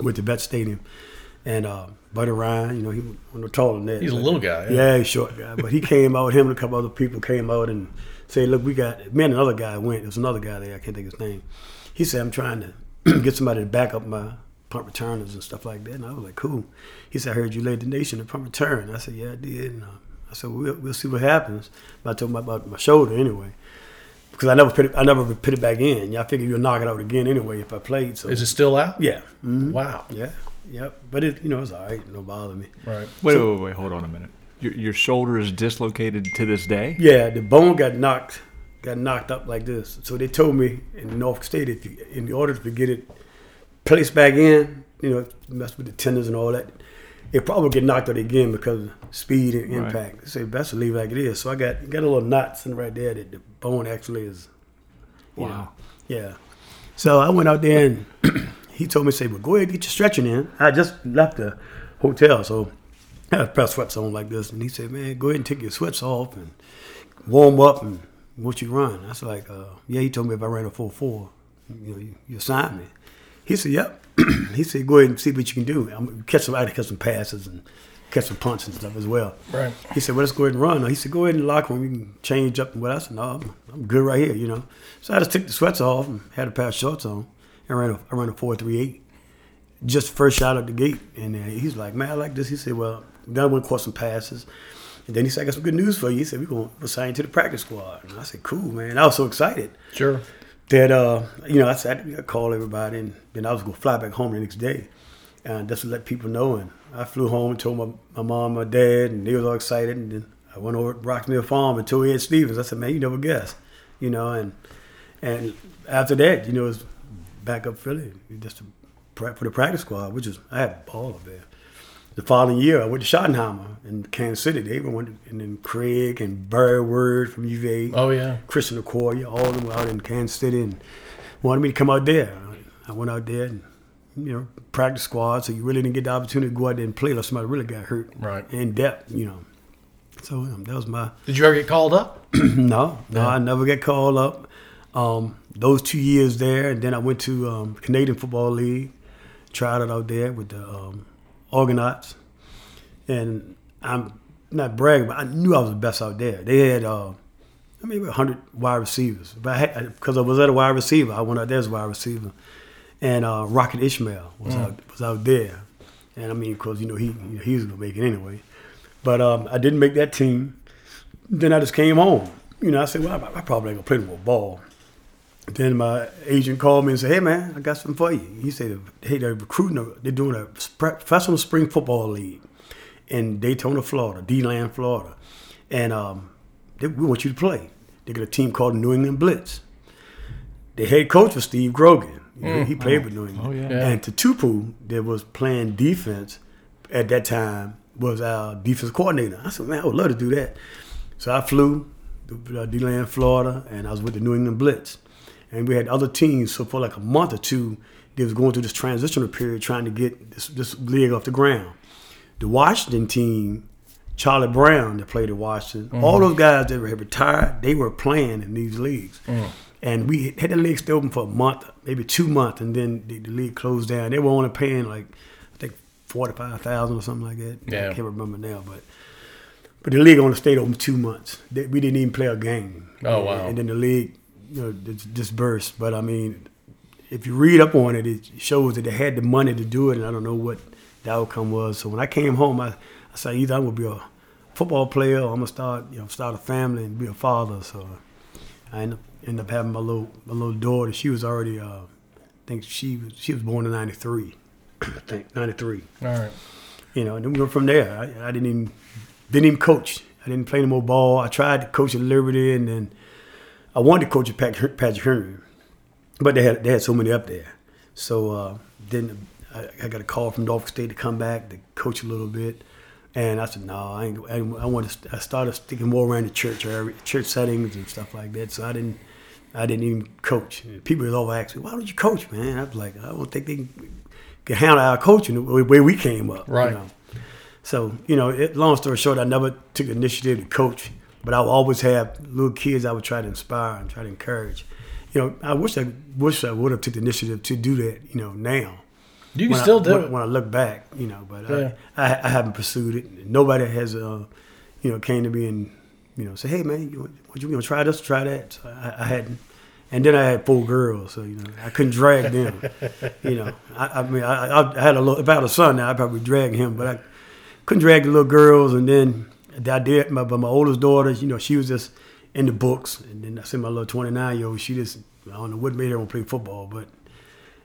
went to Vet Stadium, and uh, Buddy Ryan, you know, he was taller than that. He's a little guy. yeah, he's a short guy. But he came out, him and a couple other people came out and said, Look, we got me and another guy went. There's another guy there, I can't think of his name. He said, I'm trying to <clears throat> get somebody to back up my punt returners and stuff like that. And I was like, Cool. He said, I heard you led the nation in punt return. I said, Yeah, I did. And, uh, I said, we'll, we'll see what happens. But I told him about my shoulder anyway. Because I never put it, I never put it back in. Yeah, I figured you'll knock it out again anyway if I played. So Is it still out? yeah, Mhm. Wow. yeah, yep. But it, you know, it's all right. No bother me. Right. Wait, wait, wait, wait, hold on a minute. Your, your shoulder is dislocated to this day? Yeah, the bone got knocked, got knocked up like this. So they told me in Norfolk State, if you, in order to get it placed back in, you know, mess with the tendons and all that, it probably get knocked out again because of speed and impact. They say best to leave it like it is. So I got got a little knots in right there that the bone actually is. you know, Wow. yeah. So I went out there and <clears throat> he told me, say, well, go ahead and get your stretching in. I just left the hotel, so I had a pair of sweats on like this. And he said, man, go ahead and take your sweats off and warm up and what you run. I was like, uh, yeah, he told me if I ran a 4-4, you know, you, you sign me. He said, yep. <clears throat> he said, go ahead and see what you can do. I'm gonna catch some, I had to catch some passes and catch some punts and stuff as well. Right. He said, well, let's go ahead and run. He said, go ahead and lock room. You can change up and what I said, no, I'm, I'm good right here, you know. So I just took the sweats off and had a pair of shorts on and ran a, I ran a 438. just first shot at the gate. And uh, he's like, man, I like this. He said, well, then I went caught some passes. And then he said, I got some good news for you. He said, we're going to sign you to the practice squad. And I said, cool, man. I was so excited Sure. that, uh, you know, I said, I called everybody. And then I was going to fly back home the next day. And just to let people know. And I flew home and told my, my mom, my dad, and they was all excited. And then I went over to Rocksmith Farm and told Ed Stevens. I said, man, you never guess. You know, and and after that, you know, it was back up Philly just to for the practice squad, which is I had a ball up there. The following year, I went to Schottenheimer in Kansas City. They even went, and then Craig and Barry Word from UVA, Oh yeah. Chris Christian Okoye, all of them were out in Kansas City and wanted me to come out there. I went out there and, you know, practice squad, so you really didn't get the opportunity to go out there and play unless somebody really got hurt Right. in depth, you know. So um, that was my Did you ever get called up? <clears throat> no, no, I never get called up. Um, those two years there, and then I went to um, Canadian Football League, tried it out there with the um, Argonauts, and I'm not bragging, but I knew I was the best out there. They had, uh, I mean, 100 wide receivers, but I had, because I was at a wide receiver, I went out there as a wide receiver, and uh, Rocket Ismail was out was out there, and I mean, of course, you know he you know, he was gonna make it anyway, but um, I didn't make that team. Then I just came home. You know, I said, well, I, I probably ain't gonna play no more ball. Then my agent called me and said, hey man, I got something for you. He said, hey, they're recruiting, a, they're doing a professional spring football league in Daytona, Florida, DeLand, Florida. And um, they, we want you to play. They got a team called New England Blitz. The head coach was Steve Grogan. You know, he played with New England. Oh, yeah. Yeah. And Tatupu, that was playing defense at that time, was our defense coordinator. I said, man, I would love to do that. So I flew to uh, DeLand, Florida, and I was with the New England Blitz. And we had other teams. So for like a month or two, they was going through this transitional period trying to get this, this league off the ground. The Washington team, Charlie Brown that played at Washington, mm-hmm. all those guys that were retired, they were playing in these leagues. Mm. And we had the league still open for a month, maybe two months, and then the, the league closed down. They were only paying like I think forty five thousand or something like that. Yeah. I can't remember now, but but the league only stayed open two months. They, we didn't even play a game. Oh, wow. And then the league, you know, dis- dispersed. But I mean, if you read up on it, it shows that they had the money to do it, and I don't know what the outcome was. So when I came home, I, I said either I'm gonna be a football player or I'm gonna start, you know, start a family and be a father. So I ended up, ended up having my little my little daughter. She was already, uh, I think she was she was born in '93. I think '93 All right. you know, and then we went from there. I, I didn't even didn't even coach. I didn't play no more ball. I tried to coach at Liberty, and then I wanted to coach at Patrick Henry, but they had they had so many up there. So uh, then I, I got a call from Norfolk State to come back to coach a little bit, and I said no, I ain't, I, I want to. I started sticking more around the church area, church settings and stuff like that. So I didn't. I didn't even coach. And people would always ask me, "Why don't you coach, man?" I was like, "I don't think they can, can handle our coaching the way we came up." you Right. know. So, you know, it, long story short, I never took initiative to coach, but I would always have little kids I would try to inspire and try to encourage. You know, I wish I wish I would have took the initiative to do that, you know, now. You can When I- still do when, it. when I look back, you know, but Yeah. I, I I haven't pursued it. Nobody has, uh, you know, came to me and you know, say, hey man, you, want you gonna try this, try that. So I, I hadn't. And then I had four girls, so you know I couldn't drag them. <laughs> you know, I, I mean, I, I, I had a little, if I had a son now, I'd probably drag him, but I couldn't drag the little girls. And then I did, my, but my oldest daughter, you know, she was just in the books. And then I said my little 29 year old, she just, I don't know what made her want to play football, but.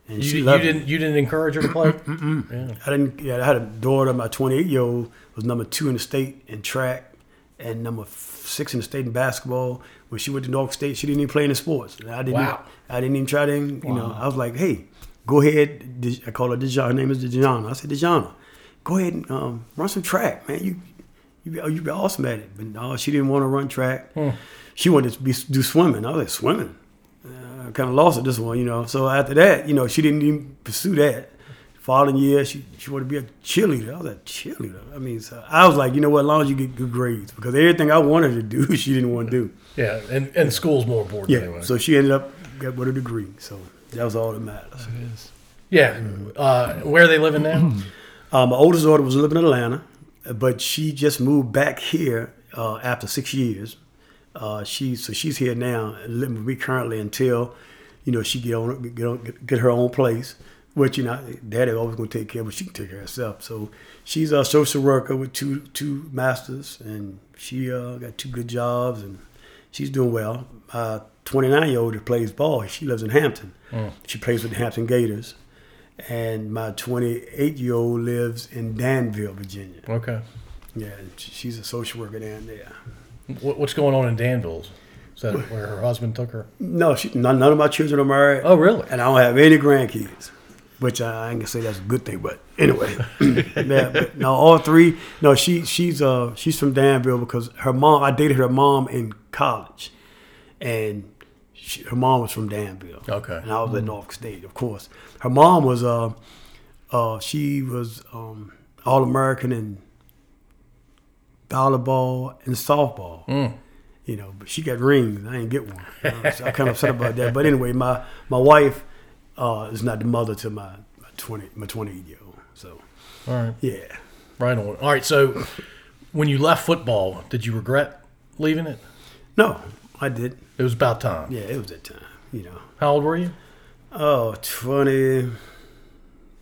And You, she you loved it. didn't. You didn't encourage her to play. <clears throat> yeah. I didn't. Yeah, I had a daughter. My 28 year old was number two in the state in track, and number six in the state in basketball. When she went to Norfolk State, she didn't even play in the sports. I didn't. Wow. I didn't even try to. You know, I was like, hey, go ahead. I call her Dejana. Her name is Dejana. I said, Dejana, go ahead and um, run some track, man. You you be, you be awesome at it. But no, she didn't want to run track. She wanted to be, do swimming. I was like, swimming. I kind of lost at this one, you know. So after that, you know, she didn't even pursue that. Following year, she she wanted to be a cheerleader. I was a cheerleader. I mean, so I was like, you know what? As long as you get good grades, because everything I wanted to do, <laughs> she didn't want to do. Yeah, and and school's more important Yeah. anyway. So she ended up got with a degree. So that was all that matters. yeah, uh, where are they living now? Uh, my oldest daughter was living in Atlanta, but she just moved back here uh, after six years. Uh, she so she's here now, living with me currently until, you know, she get on get, on, get her own place. which you know, daddy always gonna take care, of, but she can take care of herself. So she's a social worker with two two masters, and she uh, got two good jobs, and she's doing well. Uh, 29 year old that plays ball, she lives in Hampton. She plays with the Hampton Gators, and my 28 year old lives in Danville, Virginia. Okay. Yeah, she's a social worker down there. What's going on in Danville? Is that where her husband took her? No, she, none, none of my children are married. Oh, really? And I don't have any grandkids, which I, I ain't gonna say that's a good thing, but anyway, <laughs> yeah, but no, all three. No, she she's uh she's from Danville because her mom. I dated her mom in college, and she, her mom was from Danville. Okay. and I was at Norfolk State, of course. Her mom was uh uh she was um all American in volleyball and softball you know, but she got rings. I ain't get one. Uh, so I'm kind of upset about that. But anyway, my my wife uh, is not the mother to my, my twenty my twenty year old. So All right. yeah, Right on. All right. So, when you left football, did you regret leaving it? no, I did. It was about time. Yeah, it was that time. You know, How old were you? oh 20,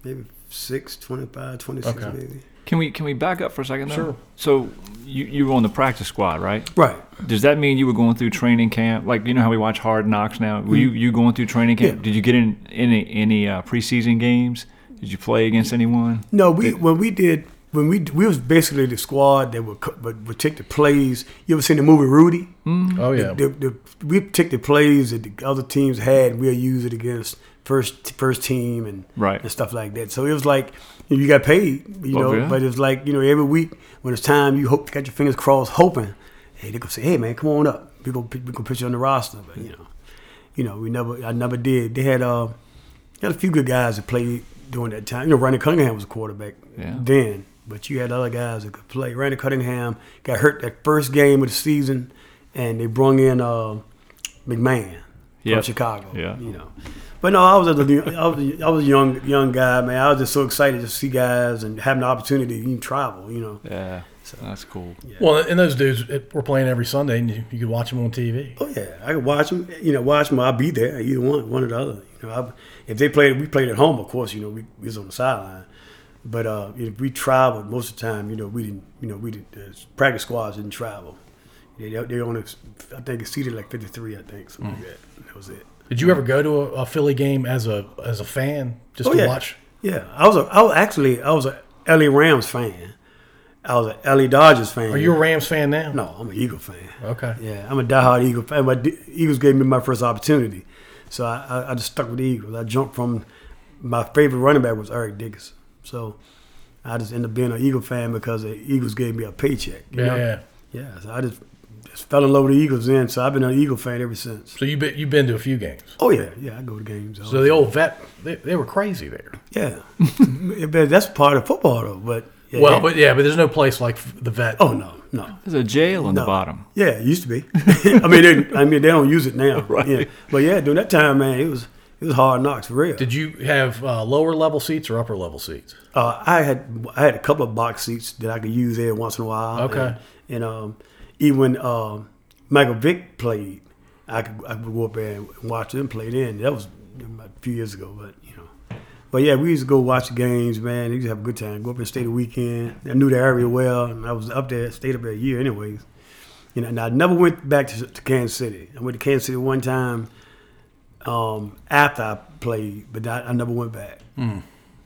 maybe six, 25, 26 Okay. maybe. Can we can we back up for a second? Though? Sure. So you you were on the practice squad, right? Right. Does that mean you were going through training camp? Like you know how we watch Hard Knocks now? Were you you going through training camp? Yeah. Did you get in any any uh, preseason games? Did you play against anyone? No, we when we did when we we was basically the squad that would co- would, would take the plays. You ever seen the movie Rudy? Oh yeah. the, the, we take the plays that the other teams had and we'll use it against first first team and Right. and stuff like that. So it was like you, got paid, you Oh, know, yeah? but it's like you know every week when it's time you hope got your fingers crossed hoping, hey they gonna say hey man come on up we gonna we gonna put you on the roster, but you know, you know we never I never did. They had uh had a few good guys that played during that time. You know Randy Cunningham was a quarterback Yeah. then, but you had other guys that could play. Randy Cunningham got hurt that first game of the season, and they brung in uh, McMahon Yep. from Chicago. Yeah. you know. But no, I was a, I was a, I was a young young guy, man. I was just so excited to see guys and having the opportunity to even travel. You know. Yeah, So, that's cool. Well, and those dudes it, were playing every Sunday, and you, you could watch them on TV. Oh yeah, I could watch them. You know, watch them. I'd be there. Either one, one or the other. You know, I, if they played, we played at home. Of course, you know, we, we was on the sideline. But uh, if we traveled most of the time, you know, we didn't. You know, we did uh, practice squads didn't travel. They they only, I think, it seated like fifty three. I think something like that. That was it. Did you ever go to a, a Philly game as a as a fan just Oh, to yeah. watch? Yeah, I was a, I was actually I was a LA Rams fan. I was a LA Dodgers fan. Are you a Rams fan now? No, I'm an Eagle fan. Okay. Yeah, I'm a diehard Eagle fan. But Eagles gave me my first opportunity, so I, I, I just stuck with the Eagles. I jumped from my favorite running back was Eric Dickerson, so I just ended up being an Eagle fan because the Eagles gave me a paycheck. you Yeah, know? yeah. yeah. So I just just fell in love with the Eagles then. So I've been an Eagle fan ever since. So you've been you've been to a few games. Oh yeah, yeah. I go to games. So the old vet, they, they were crazy there. yeah, <laughs> but that's part of football though. But yeah, Well, yeah. but yeah, but there's no place like the vet. oh no, no. There's a jail on the bottom. Yeah, it used to be. <laughs> I mean, they, I mean, they don't use it now. <laughs> Right. Yeah. But yeah, during that time, man, it was it was hard knocks for real. Did you have uh, lower level seats or upper level seats? Uh, I had I had a couple of box seats that I could use there once in a while. Okay. And, and um, even when um, Michael Vick played, I could I could go up there and watch them play. Then that was a few years ago, but you know. But yeah, we used to go watch the games, man. We used to have a good time. Go up and stay the weekend. I knew the area well, and I was up there, stayed up there a year, anyways. You know, and I never went back to, to Kansas City. I went to Kansas City one time um, after I played, but I, I never went back. You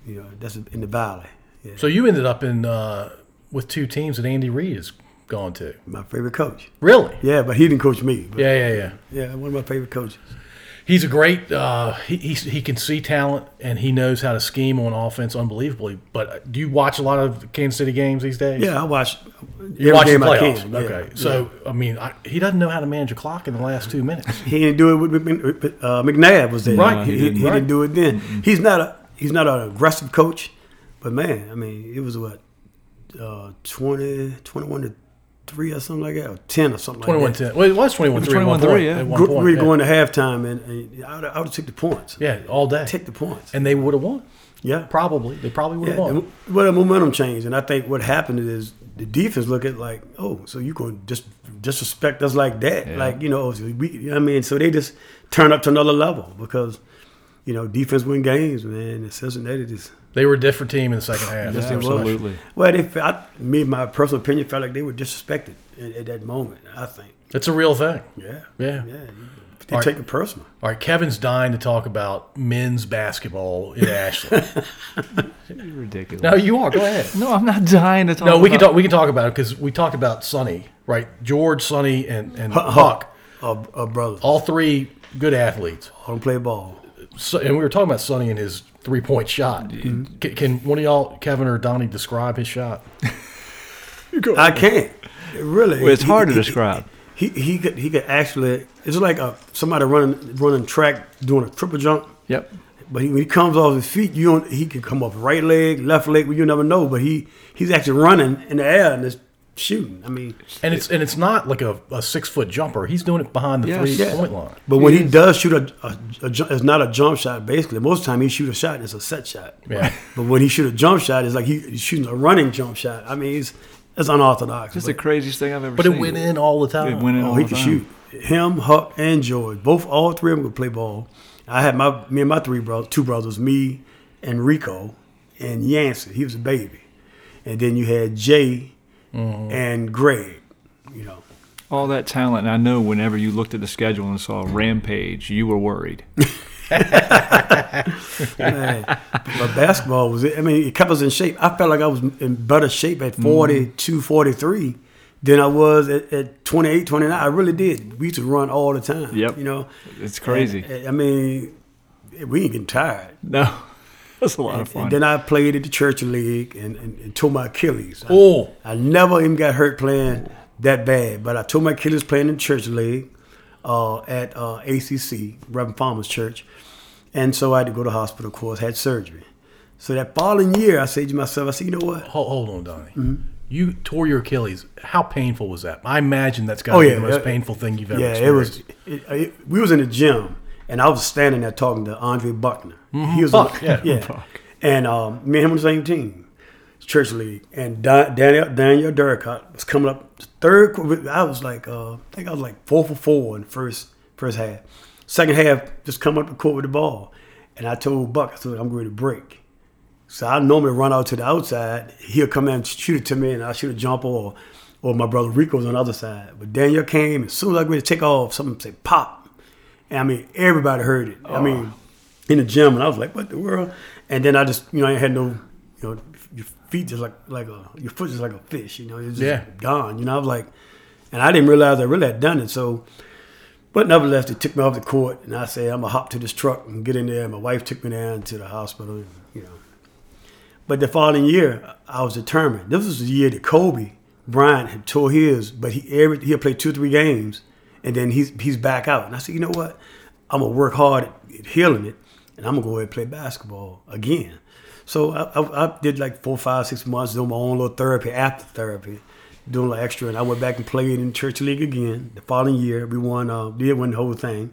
know, that's in the valley. Yeah. So you ended up in uh, with two teams that Andy Reid has gone to. my favorite coach. Really? Yeah, but he didn't coach me. Yeah, yeah, yeah. yeah, one of my favorite coaches. He's a great. Uh, he he's, he can see talent and he knows how to scheme on offense unbelievably. But do you watch a lot of Kansas City games these days? Yeah, I watch You watch the playoffs. Okay. yeah. So I mean, I, he doesn't know how to manage a clock in the last two minutes. he didn't do it with uh, McNabb was there. Right, he, he he, didn't. he Right. didn't do it then. He's not a he's not an aggressive coach, but man, I mean, it was what uh, 20, 21 to three or something like that, or ten or something Twenty one like that. ten. Well, it was twenty one three. 21-3, yeah. At one Go- point. we yeah. going to halftime, and, and I would I would take the points. Yeah, all day. take the points. and they would have won. Yeah, Probably. They probably would have Yeah, won. and well, the momentum changed, and I think what happened is the defense look at like, oh, so you going to just disrespect us like that, Yeah. like you know, so we, you know what I mean, so they just turn up to another level because, you know, defense win games, man. And Cincinnati just They were a different team in the second half. Yes, they Absolutely. well, they fe- I, me, my personal opinion, felt like they were disrespected at, at that moment. I think, It's a real thing. yeah, Yeah. yeah. They All right. take it personal. All right, Kevin's dying to talk about men's basketball in <laughs> Ashland. You're ridiculous. no, you are. Go ahead. No, I'm not dying to talk. No, we can talk. We can talk about it because we talked about Sonny, right? George, Sonny, and and Huck, Huck. uh, uh, brothers, All three good athletes. all don't play ball. So, and we were talking about Sonny and his three point shot. Can, can one of y'all, Kevin or Donnie, describe his shot? <laughs> I can't really. Well, it's He- hard to describe. He he could he could actually. It's like a somebody running running track doing a triple jump. Yep. But he, when he comes off his feet, you don't. He can come off right leg, left leg. Well, You never know. But he he's actually running in the air and just shooting. I mean, And it's and it's not like a, a six foot jumper. He's doing it behind the Yes. three Yeah. point line. but when he does shoot a, a, a ju- it's not a jump shot. Basically, most of the time he shoot a shot. and It's a set shot. Yeah. But when he shoot a jump shot, it's like he, he's shooting a running jump shot. I mean, it's it's unorthodox. It's the craziest thing I've ever seen. But seen. it went in all the time. It went in Oh, all he the can time. shoot. Him, Huck, and George. Both, all three of them could play ball. I had my me and my three brothers, two brothers, me and Rico, and Yancey. He was a baby, and then you had Jay Mm-hmm. and Greg. You know, All that talent, and I know whenever you looked at the schedule and saw Rampage, you were worried. <laughs> Man, but basketball was. I mean, it kept us in shape. I felt like I was in better shape at mm-hmm. 42, 43 than I was at, at 28, 29. I really did. We used to run all the time. Yep. You know, It's crazy. And- and, I mean, we ain't getting tired. no, <laughs> that's a lot of fun. And then I played at the church league and, and, and tore my Achilles. Oh. I, never even got hurt playing that bad, but I tore my Achilles playing in the church league uh, at uh, ACC, Reverend Farmers church. And so I had to go to the hospital, of course, had surgery. So that following year, I said to myself, I said, you know what? Hold, hold on, Donnie. Mm-hmm. You tore your Achilles. How painful was that? I imagine that's got to Oh, be yeah, the most painful thing you've ever Yeah, it was. It, it, we was in the gym, and I was standing there talking to Andre Buckner. He was Buck, on- <laughs> yeah. yeah. Buck. And um, me and him on the same team, church league. And Da- Daniel Daniel Duricott was coming up third. I was like, uh, I think I was like four for four in the first first half. Second half, just come up the court with the ball, and I told Buck, I said, I'm going to break. So I normally run out to the outside. He'll come in and shoot it to me, and I'll shoot a jumper, or, or my brother Rico's on the other side. But Daniel came, as soon as I ready to take off, something said pop. And I mean, everybody heard it. I oh. mean, in the gym, and I was like, what the world? And then I just, you know, I had no, you know, your feet just like, like a, your foot just like a fish, you know, it's just Yeah. gone. You know, I was like, and I didn't realize I really had done it. So, but nevertheless, they took me off the court, and I said, I'm gonna hop to this truck and get in there. And my wife took me down to the hospital, and, you know. But the following year, I was determined. This was the year that Kobe Bryant had tore his, but he every he'll play two or three games, and then he's he's back out. And I said, you know what? I'm gonna work hard at, healing it, and I'm gonna go ahead and play basketball again. So I, I, I did like four, five, six months doing my own little therapy after therapy, doing a like extra, and I went back and played in church league again. The following year, we won, uh, did win the whole thing,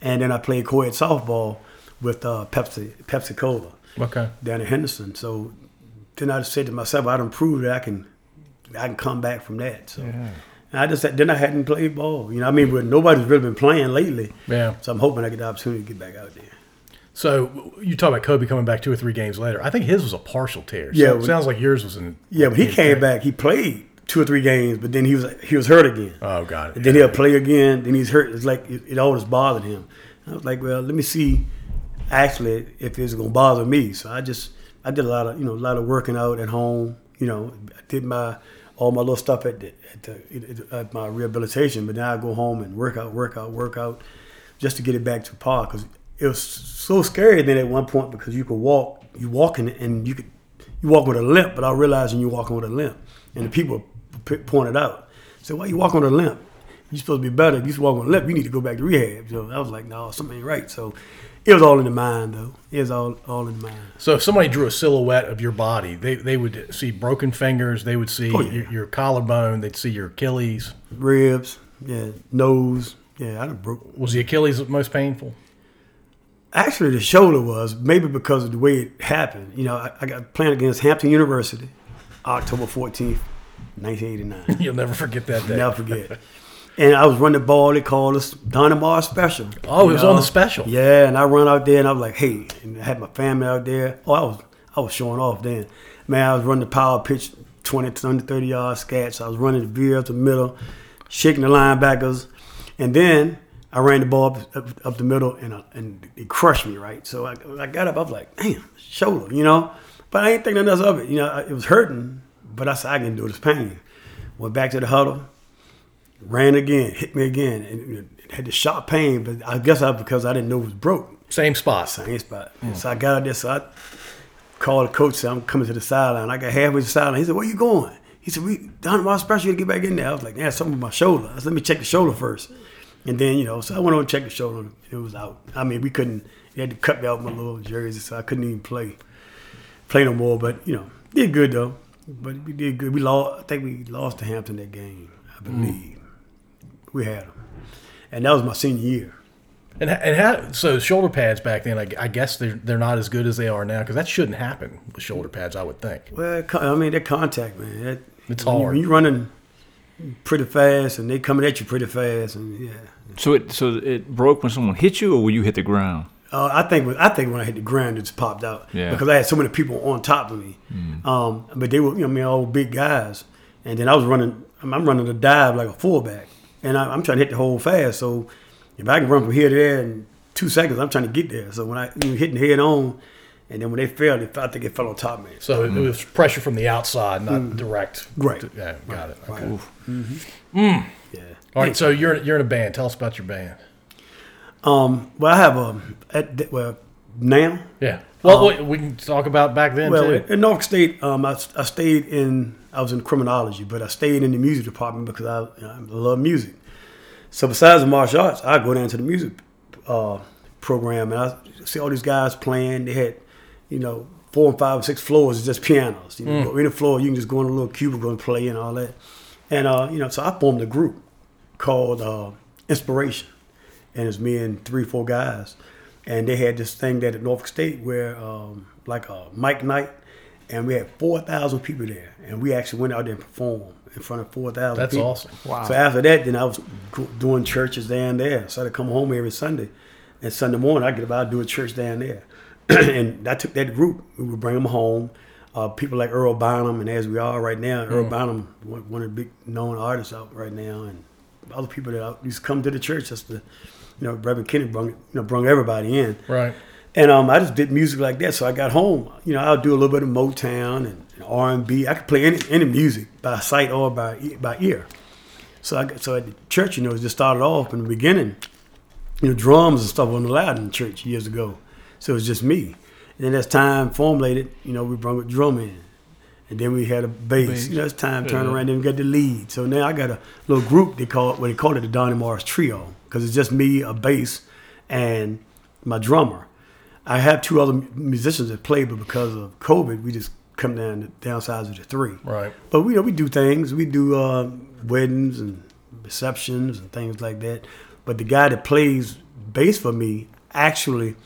and then I played co-ed softball with uh, Pepsi Pepsi Cola Okay. down in Henderson. So then I said to myself, I done proved that I can I can come back from that. So and I just then I hadn't played ball. You know, I mean, but nobody's really been playing lately. Yeah. So I'm hoping I get the opportunity to get back out there. So you talk about Kobe coming back two or three games later. I think his was a partial tear. Yeah, it sounds like yours was in. Yeah, but he came back. He played two or three games, but then he was he was hurt again. Oh, got it. And then he'll play again. Then he's hurt. It's like it, it always bothered him. I was like, well, let me see, actually, if it's gonna bother me. So I just I did a lot of you know a lot of working out at home. You know, I did my all my little stuff at the, at, the, at my rehabilitation. But now I go home and work out, work out, work out, just to get it back to par. Because it was so scary then at one point because you could walk, you walking and you could you walk with a limp without realizing you're walking with a limp, and the people pointed out. said, why you walking with a limp? You're supposed to be better. If you walking with a limp, you need to go back to rehab. So I was like, no, something ain't right. So it was all in the mind, though. It was all all in the mind. So if somebody drew a silhouette of your body, they, they would see broken fingers, they would see Oh, yeah. your, your collarbone, they'd see your Achilles. Ribs, yeah, nose, yeah. I done broke. Was the Achilles most painful? Actually, the shoulder was maybe because of the way it happened. You know, I, I got playing against Hampton University, October fourteenth, nineteen eighty nine. <laughs> You'll never forget that day. Never forget. And I was running the ball. They called us Dynamar Special. Oh, it was on the special. Yeah, and I run out there, and I was like, hey, and I had my family out there. Oh, I was I was showing off then. Man, I was running the power pitch, 20 to under 30 yard scats. I was running the veer up the middle, shaking the linebackers, and then I ran the ball up, up, up the middle, and uh, and it crushed me right. So I, I got up. I was like, damn, shoulder, you know. But I ain't thinking nothing else of it. You know, it was hurting, but I said I can do this pain. Went back to the huddle, ran again, hit me again, and had the sharp pain. But I guess I because I didn't know it was broke. Same spot. Same spot. Hmm. So I got out there. So I called the coach. Said I'm coming to the sideline. I got halfway to the sideline. He said, "Where you going?" He said, "We done my special. You to get back in there." I was like, "Yeah, something with my shoulder." I said, "Let me check the shoulder first. And then you know, so I went on to check the shoulder. and It was out. I mean, we couldn't. They had to cut me out my little jersey, so I couldn't even play play no more. But you know, did good though. But we did good. We lost. I think we lost to Hampton that game. I believe we had them, and that was my senior year. And and how, so shoulder pads back then, I, I guess they're they're not as good as they are now because that shouldn't happen with shoulder pads. I would think. Well, I mean, that contact, man. That, It's when you- hard. When you're running pretty fast and they coming at you pretty fast, and yeah. So it so it broke when someone hit you, or when you hit the ground? Uh, I think when, I think when I hit the ground, it just popped out Yeah. because I had so many people on top of me. Um, but they were, you know, I mean, all big guys, and then I was running. I'm, I'm running a dive like a fullback, and I, I'm trying to hit the hole fast. So if I can run from here to there in two seconds, I'm trying to get there. So when I you know, hitting head on, and then when they fell, they, I think it fell on top of me. So it, it was pressure from the outside, not mm. direct. Right. Yeah, got it. Okay. Mm-hmm. Mm. Yeah. All right. So you're you're in a band. Tell us about your band. Um. Well, I have a at well now. Yeah. Well, we- we can talk about back then Well, too. in Norfolk State, um, I, I stayed in. I was in criminology, but I stayed in the music department because I, I love music. So besides the martial arts, I go down to the music uh, program and I see all these guys playing. They had, you know, four and five or six floors of just pianos. You know, go any floor, you can just go in a little cubicle and play and all that. And uh, you know, so I formed a group called uh, Inspiration, and it's me and three, four guys, and they had this thing that at Norfolk State where um, like a Mike night, and we had four thousand people there, and we actually went out there and performed in front of four thousand. That's people. awesome. Wow. So after that, then I was doing churches down there. So I would come home every Sunday, and Sunday morning I get about do a church down there, <clears throat> and I took that group. We would bring them home. Uh, people like Earl Bonham, and as we are right now, Earl Bonham, one, one of the big known artists out right now, and other people that out- used to come to the church just to, you know, Reverend Kenny brung you know brung everybody in. Right. And um, I just did music like that. So I got home. You know, I'll do a little bit of Motown and, and R and B. I could play any, any music by sight or by by ear. So I got, so at the church, you know, it just started off in the beginning. You know, drums and stuff wasn't allowed in the church years ago. So it was just me. And then as time formulated, you know, we brought a drum in. And then we had a bass. You know, as time turned around, then we got the lead. So now I got a little group. They call it, well, they call it the Donnie Morris Trio because it's just me, a bass, and my drummer. I have two other musicians that play, but because of COVID, we just come down to downsize to three. Right. But we you know we do things. We do uh, weddings and receptions and things like that. But the guy that plays bass for me actually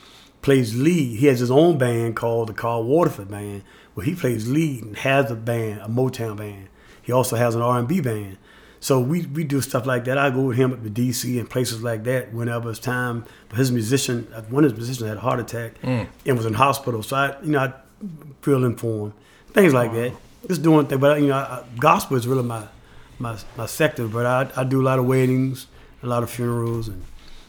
plays lead. He has his own band called the Carl Waterford Band, where he plays lead and has a band, a Motown band. He also has an R and B band. So we, we do stuff like that. I go with him up to DC and places like that whenever it's time. But his musician, one of his musicians had a heart attack and was in hospital. So I, you know, I feel in for him. Things like that. Just doing things. But you know, I, gospel is really my my my sector. But I, I do a lot of weddings, a lot of funerals, and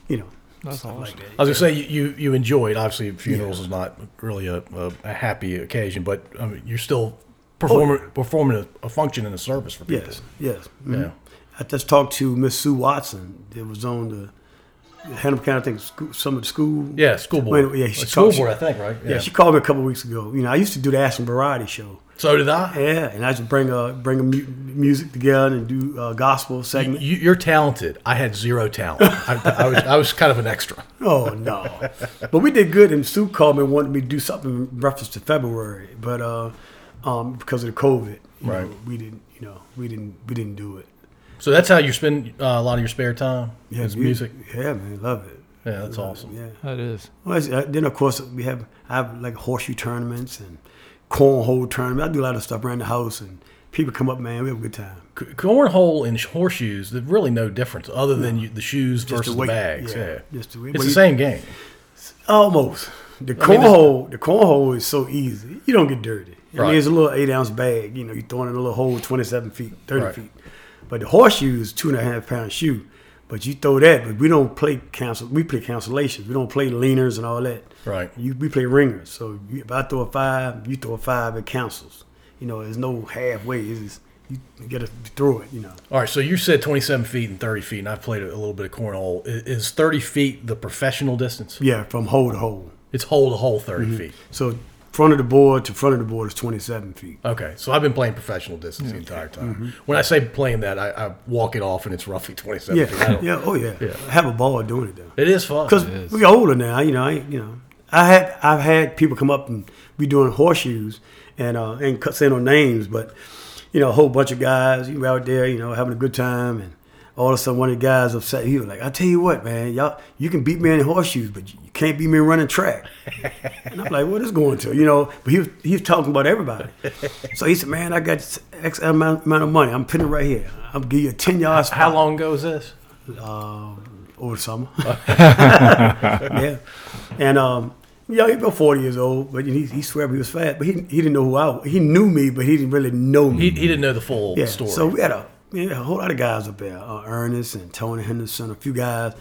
you know, stuff like that. I was gonna say you you, you enjoyed. Obviously, funerals is not really a, a, a happy occasion, but I mean, you're still performing performing a, a function in a service for people. Yes, yes. mhm. Yeah. I just talked to Miss Sue Watson. That was on the Hanover County, I think, school, some of the school. Yeah, school board. Wait, yeah, she Like school board, I think, right? Yeah. she called me a couple weeks ago. You know, I used to do the Ashland Variety Show. so did I. Yeah, and I just bring uh bring a mu- music together and do uh, gospel segment. You, you're talented. I had zero talent. I, I was I was kind of an extra. <laughs> Oh no, but we did good. And Sue called me and wanted me to do something in reference to February, but uh, um, because of the COVID, Right. know, we didn't. You know, we didn't. We didn't do it. So that's how you spend uh, a lot of your spare time. is music. Yeah, man, love it. Yeah, that's awesome. Yeah. That is. Well, it's- uh, then of course we have I have like horseshoe tournaments and cornhole tournaments. I do a lot of stuff around the house and People come up, man. We have a good time. Cornhole and horseshoes, there's really no difference other than you, the shoes the versus the, weight, bags. yeah, Yeah, just the weight. it's But the you- same game. Almost. The I mean, cornhole, the cornhole is so easy. You don't get dirty. I Right. mean, it's a little eight ounce bag. You know, you throw it in a little hole, twenty seven feet, thirty Right. feet. But the horseshoe is two and a half pound shoe. But you throw that, but we don't play cancel. We play cancellations. We don't play leaners and all that. Right. You, we play ringers. So you, if I throw a five, you throw a five, it cancels. You know, there's no halfway. It's you, got to throw it. You know. All right, so you said 27 feet and 30 feet, and I've played a little bit of cornhole. I- Is 30 feet the professional distance? Yeah, from hole to hole. It's hole to hole 30 Mm-hmm. feet. So front of the board to front of the board is twenty seven feet. Okay, so I've been playing professional distance the entire time. Mm-hmm. When I say playing that, I, I walk it off, and it's roughly 27 Yeah, feet. Yeah, oh yeah. Yeah. I have a ball doing it though. It is fun. Because we get older now, you know. I, you know, I had I've had people come up and be doing horseshoes and uh, and cut- say no names, but you know, a whole bunch of guys you were out there, you know, having a good time, and all of a sudden one of the guys upset. He was like, "I tell you what, man, y'all, you can beat me in horseshoes, but you can't beat me running track." and I'm like, "What is going to?" You know, but he was he was talking about everybody. So he said, "Man, I got X amount, amount of money. I'm putting it right here. I'm gonna give you a ten yard spot." How long ago is this? um, over the summer. <laughs> yeah, and um, yeah, he's about forty years old, but he, he swear he was fat, but he he didn't know who I was. He knew me, but he didn't really know me. He, he didn't know the full yeah, story. so we had a we had a whole lot of guys up there, uh, Ernest and Tony Henderson, a few guys,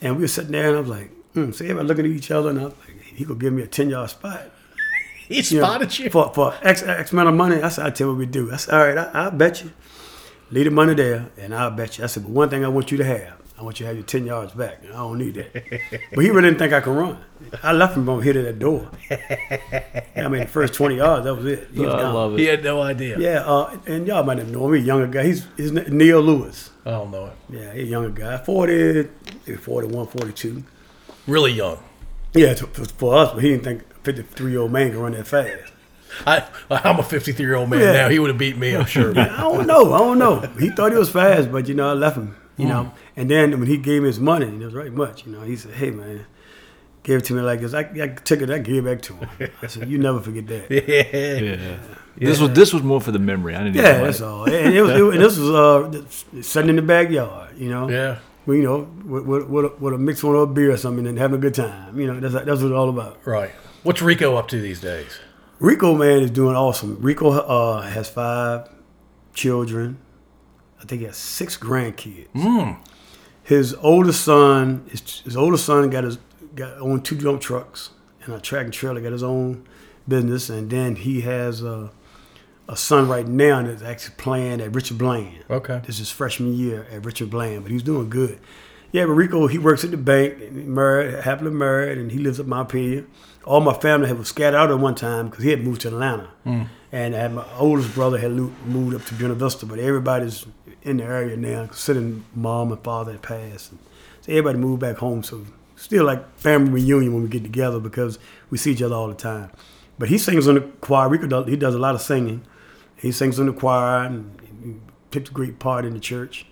and we were sitting there, and I was like, mm, so everybody looking at each other, and I was like, he could give me a ten yard spot. <laughs> he you know, spotted you. for for X X amount of money. I said, I tell you what we do. I said, all right, I, I'll bet you. Leave the money there, and I'll bet you. I said, but one thing I want you to have, I want you to have your ten yards back. I don't need that. <laughs> but he really didn't think I could run. I left him on hit at that door. <laughs> I mean, the first twenty yards, that was it. He was I gone. love He had no idea. Yeah, uh, and y'all might have known him. He's a younger guy. He's, he's Neil Lewis. I don't know it. Yeah, he's a younger guy. 40, 41, 42. Really young. Yeah, for, for us, but he didn't think a 53 year old man can run that fast. I, I'm a 53 year old man Yeah. now. He would have beat me, I'm sure. <laughs> I don't know. I don't know. He thought he was fast, but you know, I left him. You know, and then when he gave me his money, and it was right much. You know, he said, "Hey, man, give it to me like this." I, I took it. I gave it back to him. I said, "You never forget that." <laughs> yeah. Yeah. This was this was more for the memory. I didn't. need Yeah, that's all. And it was, it, and this was uh, sitting in the backyard. You know, Yeah. You know, with, with, with, a, with a mixed one of a beer or something, and having a good time. You know, that's that's what it's all about. Right. What's Rico up to these days? Rico man is doing awesome. Rico uh, has five children. I think he has six grandkids. Mm. His oldest son, his, his oldest son got his got owned two dump trucks and a track and trailer. Got his own business, and then he has a, a son right now that's actually playing at Richard Bland. Okay. This is freshman year at Richard Bland, but he's doing good. Yeah, but Rico, he works at the bank, married, happily married, and he lives up Montpelier. All my family had was scattered out at one time because he had moved to Atlanta. Hmm. And I had my oldest brother had moved up to Buena Vista, but everybody's in the area now, considering mom and father had passed. And so everybody moved back home. So still like family reunion when we get together because we see each other all the time. But he sings on the choir. Rico does, he does a lot of singing. He sings in the choir and he takes a great part in the church.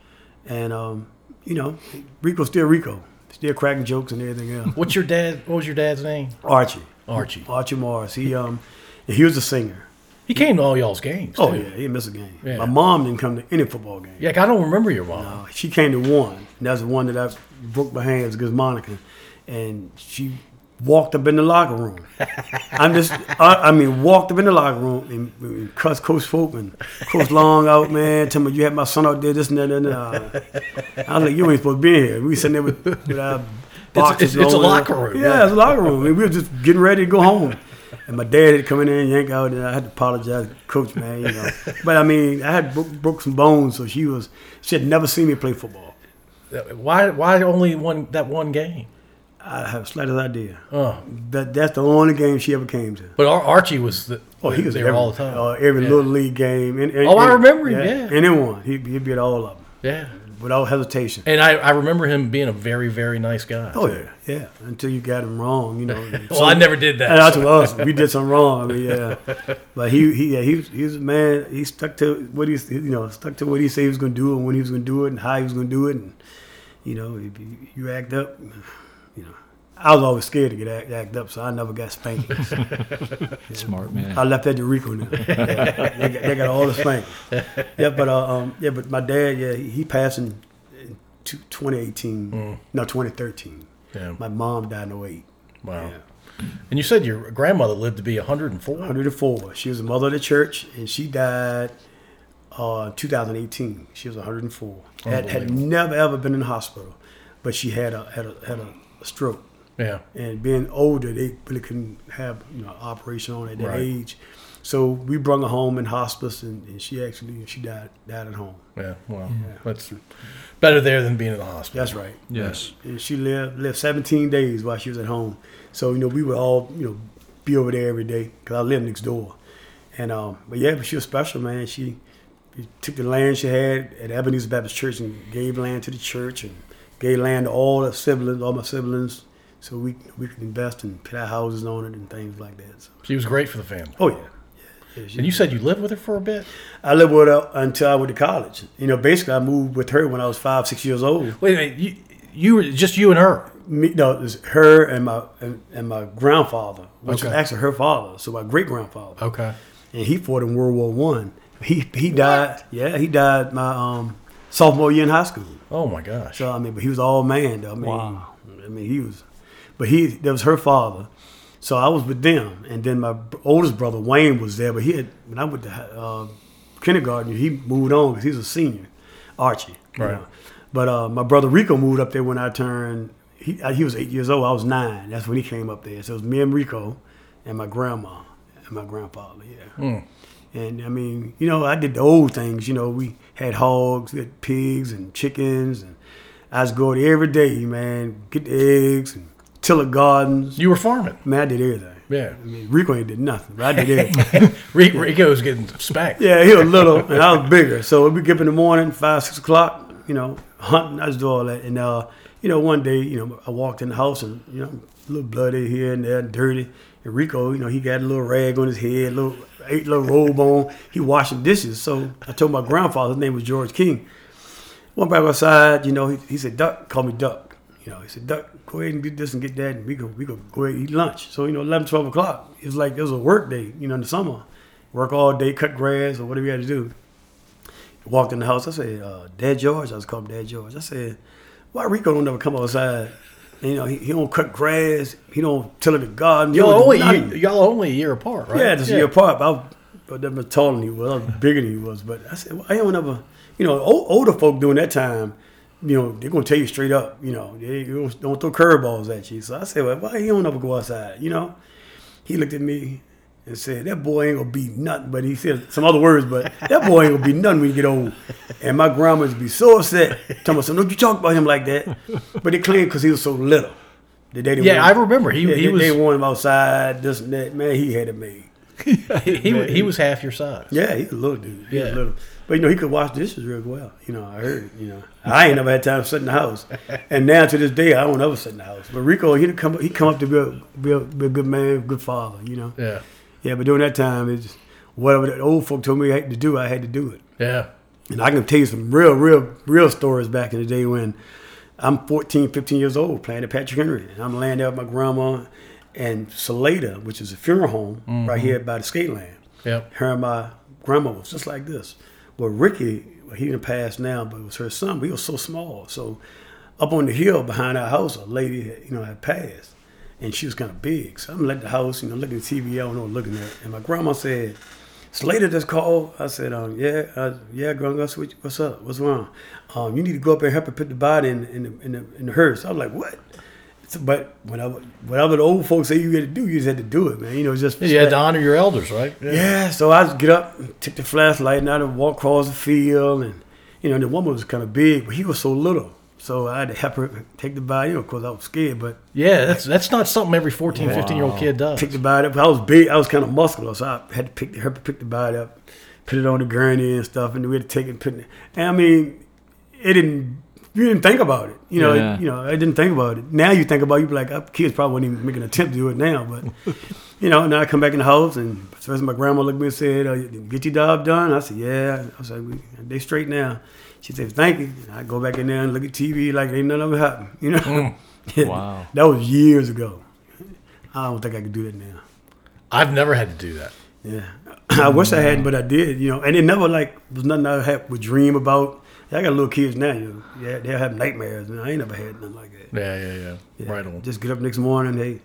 And um, you know, Rico's still Rico, still cracking jokes and everything else. What's your dad? What was your dad's name? Archie, Archie. Archie Morris. He um, he was a singer. He came to all y'all's games. Oh too. yeah, he didn't miss a game. Yeah. My mom didn't come to any football game. Yeah, I don't remember your mom. Uh, she came to one. And that's the one that I broke my hands against Monacan, and she walked up in the locker room. <laughs> I'm just, I, I mean, walked up in the locker room and, and cussed Coach Folk and Coach Long out, <laughs> man. Tell me you had my son out there, this and that and that. I was like, you ain't supposed to be here. We sitting there with, with our <laughs> boxes. it's- it's a locker room, Yeah, yeah. it's a locker room. And we were just getting ready to go home. And my dad had come in there and yank out, and I had to apologize, coach, man, you know. But I mean, I had broke, broke some bones, so she was, she had never seen me play football. Why? Why only one that one game? I have the slightest idea. Oh, That that's the only game she ever came to. but Archie was the, Oh, he was there every, all the time. Uh, every Yeah. little league game. And, and- Oh, I remember him, yeah. anyone, he he'd be at all of them yeah, without hesitation. and I, I remember him being a very very nice guy. Oh yeah, yeah. Until you got him wrong, you know. <laughs> Well, I never did that. And that's us. We did something wrong. I mean, yeah. <laughs> But he, he, yeah, he, was- he was a man. He stuck to what he, you know, stuck to what he said he was going to do and when he was going to do it and how he was going to do it. And you know, you act up, you know, I was always scared to get act, act up, so I never got spankings. <laughs> Smart man. I left that to Rico now. Yeah, <laughs> they, got, they got all the spankings. Yeah, but uh, um, yeah, but my dad, yeah, he, he passed in, in two- 2018, no 2013. Yeah. My mom died in 08. Wow. Yeah. And you said your grandmother lived to be 104. 104. She was a mother of the church, and she died uh, 2018. She was 104. Had, had never ever been in the hospital, but she had a had a had a stroke. Yeah. And being older, they really couldn't have you know operation on at that Right. age. So we brought her home in hospice, and, and she actually she died died at home. Yeah. Well, that's better there than being in the hospital. That's right. Yes. And she lived lived 17 days while she was at home. So you know we would all you know be over there every day because I lived next door. And um, but yeah, but she was special, man. She, she took the land she had at Ebenezer Baptist Church and gave land to the church and gave land to all the siblings, all my siblings, so we we could invest and put our houses on it and things like that. So, She was great for the family. oh yeah. yeah, yeah And you said you lived with her for a bit? I lived with her until I went to college. You know, basically I moved with her when I was five, six years old. Wait a minute. You, you were just you and her. me, no, it was her and my and, and my grandfather, which was actually her father, so my great grandfather, Okay. and he fought in World War One. He he died. Yeah, he died my um, sophomore year in high school. Oh my gosh. So I mean, but he was all man. Though. I mean, Wow. I mean, he was, but he that was her father. So I was with them, and then my oldest brother Wayne was there. But he had when I went to uh, kindergarten, he moved on because he was a senior, Archie. Right. know. But uh, my brother Rico moved up there when I turned. He uh, he was eight years old. I was nine. That's when he came up there. So it was me and Rico, and my grandma and my grandfather. Yeah. And I mean, you know, I did the old things. You know, we had hogs, we had pigs and chickens, and I was going every day, man. Get the eggs and till the gardens. You were farming. Man, I did everything. Yeah. I mean, Rico ain't did nothing, but I did everything. <laughs> Rico was getting spanked. yeah, he was little and I was bigger. So we get up in the morning, five, six o'clock, you know, hunting. I was doing all that. And, uh, you know, one day, you know, I walked in the house and, you know, a little bloody here and there, dirty. And Rico, you know, he got a little rag on his head, little, a little robe on. He washing dishes. So I told my grandfather, his name was George King. Went back outside, you know, he, he said, Duck, call me Duck. You know, he said, Duck, go ahead and get this and get that, and we go, we go, go ahead and eat lunch. So, you know, 11, 12 o'clock, it was like, it was a work day, you know, in the summer. Work all day, cut grass, or whatever you had to do. Walked in the house, I said, uh, Dad George, I was calling Dad George. I said, why Rico don't never come outside? You know, he, he don't cut grass, he don't till the garden. Y'all only nothing. y'all only a year apart, right? Yeah, just a year apart. But I was, I was taller than he was. I was bigger than he was. But I said, well, I don't ever, you know, old, older folk during that time, you know, they're gonna tell you straight up, you know, they don't, don't throw curveballs at you. So I said, well, why he don't ever go outside? You know, he looked at me and said, that boy ain't gonna be nothing. But he said some other words, but that boy ain't gonna be nothing when you get old. And my grandma would be so upset, Tell me, so don't you talk about him like that. But they claimed because he was so little. That they didn't Yeah, I remember. He- yeah, he they, was- they wanted him outside, this and that. Man, he had it made. <laughs> He, he, he was half your size. Yeah, he was a little dude. He's Yeah. a little. But you know, he could wash dishes real well. You know, I heard. You know, I ain't never had time to sit in the house, and now to this day, I don't ever sit in the house. But Rico, he come he come up to be a, be a, be a good man, good father. You know. Yeah. Yeah, but during that time, it's whatever the old folk told me I had to do, I had to do it. Yeah. And I can tell you some real, real, real stories back in the day when I'm 14, 15 years old playing at Patrick Henry. And I'm laying there with my grandma and Salada, which is a funeral home right here mm-hmm. by the skate land. Yep. Her and my grandma was just like this. Well, Ricky, well, he didn't pass now, but it was her son. We were so small. So up on the hill behind our house, a lady, had, you know, had passed. And she was kind of big. So I'm at the house, you know, looking at TV. I don't know, looking at it. And my grandma said, Slater just called. I said, um, yeah, uh, yeah, grandma, what's, what's up? What's wrong? Um, you need to go up and help her put the body in, in, the, in, the, in the hearse. I was like, what? So, but when I, whatever the old folks say you got to do, you just had to do it, man. You know, just You had to honor your elders, right? yeah, so I get up, take the flashlight, and I'd walk across the field, and you know the woman was kind of big, but he was so little, so I had to help her take the body. You know, of course I was scared, but Yeah, that's that's not something every 14, 15 year old kid does. pick the body up. I was big, I was kind of muscular, so I had to pick the, help her pick the body up, put it on the gurney and stuff, and we had to take it, and put it. And I mean, it didn't. You didn't think about it, you know. Yeah. You know, I didn't think about it. Now you think about, it, you be like, uh, kids probably wouldn't even make an attempt to do it now, but <laughs> you know. Now I come back in the house, and first my grandma looked at me and said, uh, "Get your job done." I said, "Yeah." I was like, "They straight now." She said, "Thank you." I go back in there and look at TV like ain't none of it happened, you know. Mm. <laughs> Wow. that was years ago. I don't think I could do that now. I've never had to do that. Yeah, <clears throat> I wish I hadn't, but I did. You know, and it never like was nothing I had would dream about. I got little kids now. You know, yeah, they have nightmares, and I ain't never had nothing like that. Yeah, yeah, yeah. Yeah. Right on. Just get up next morning. They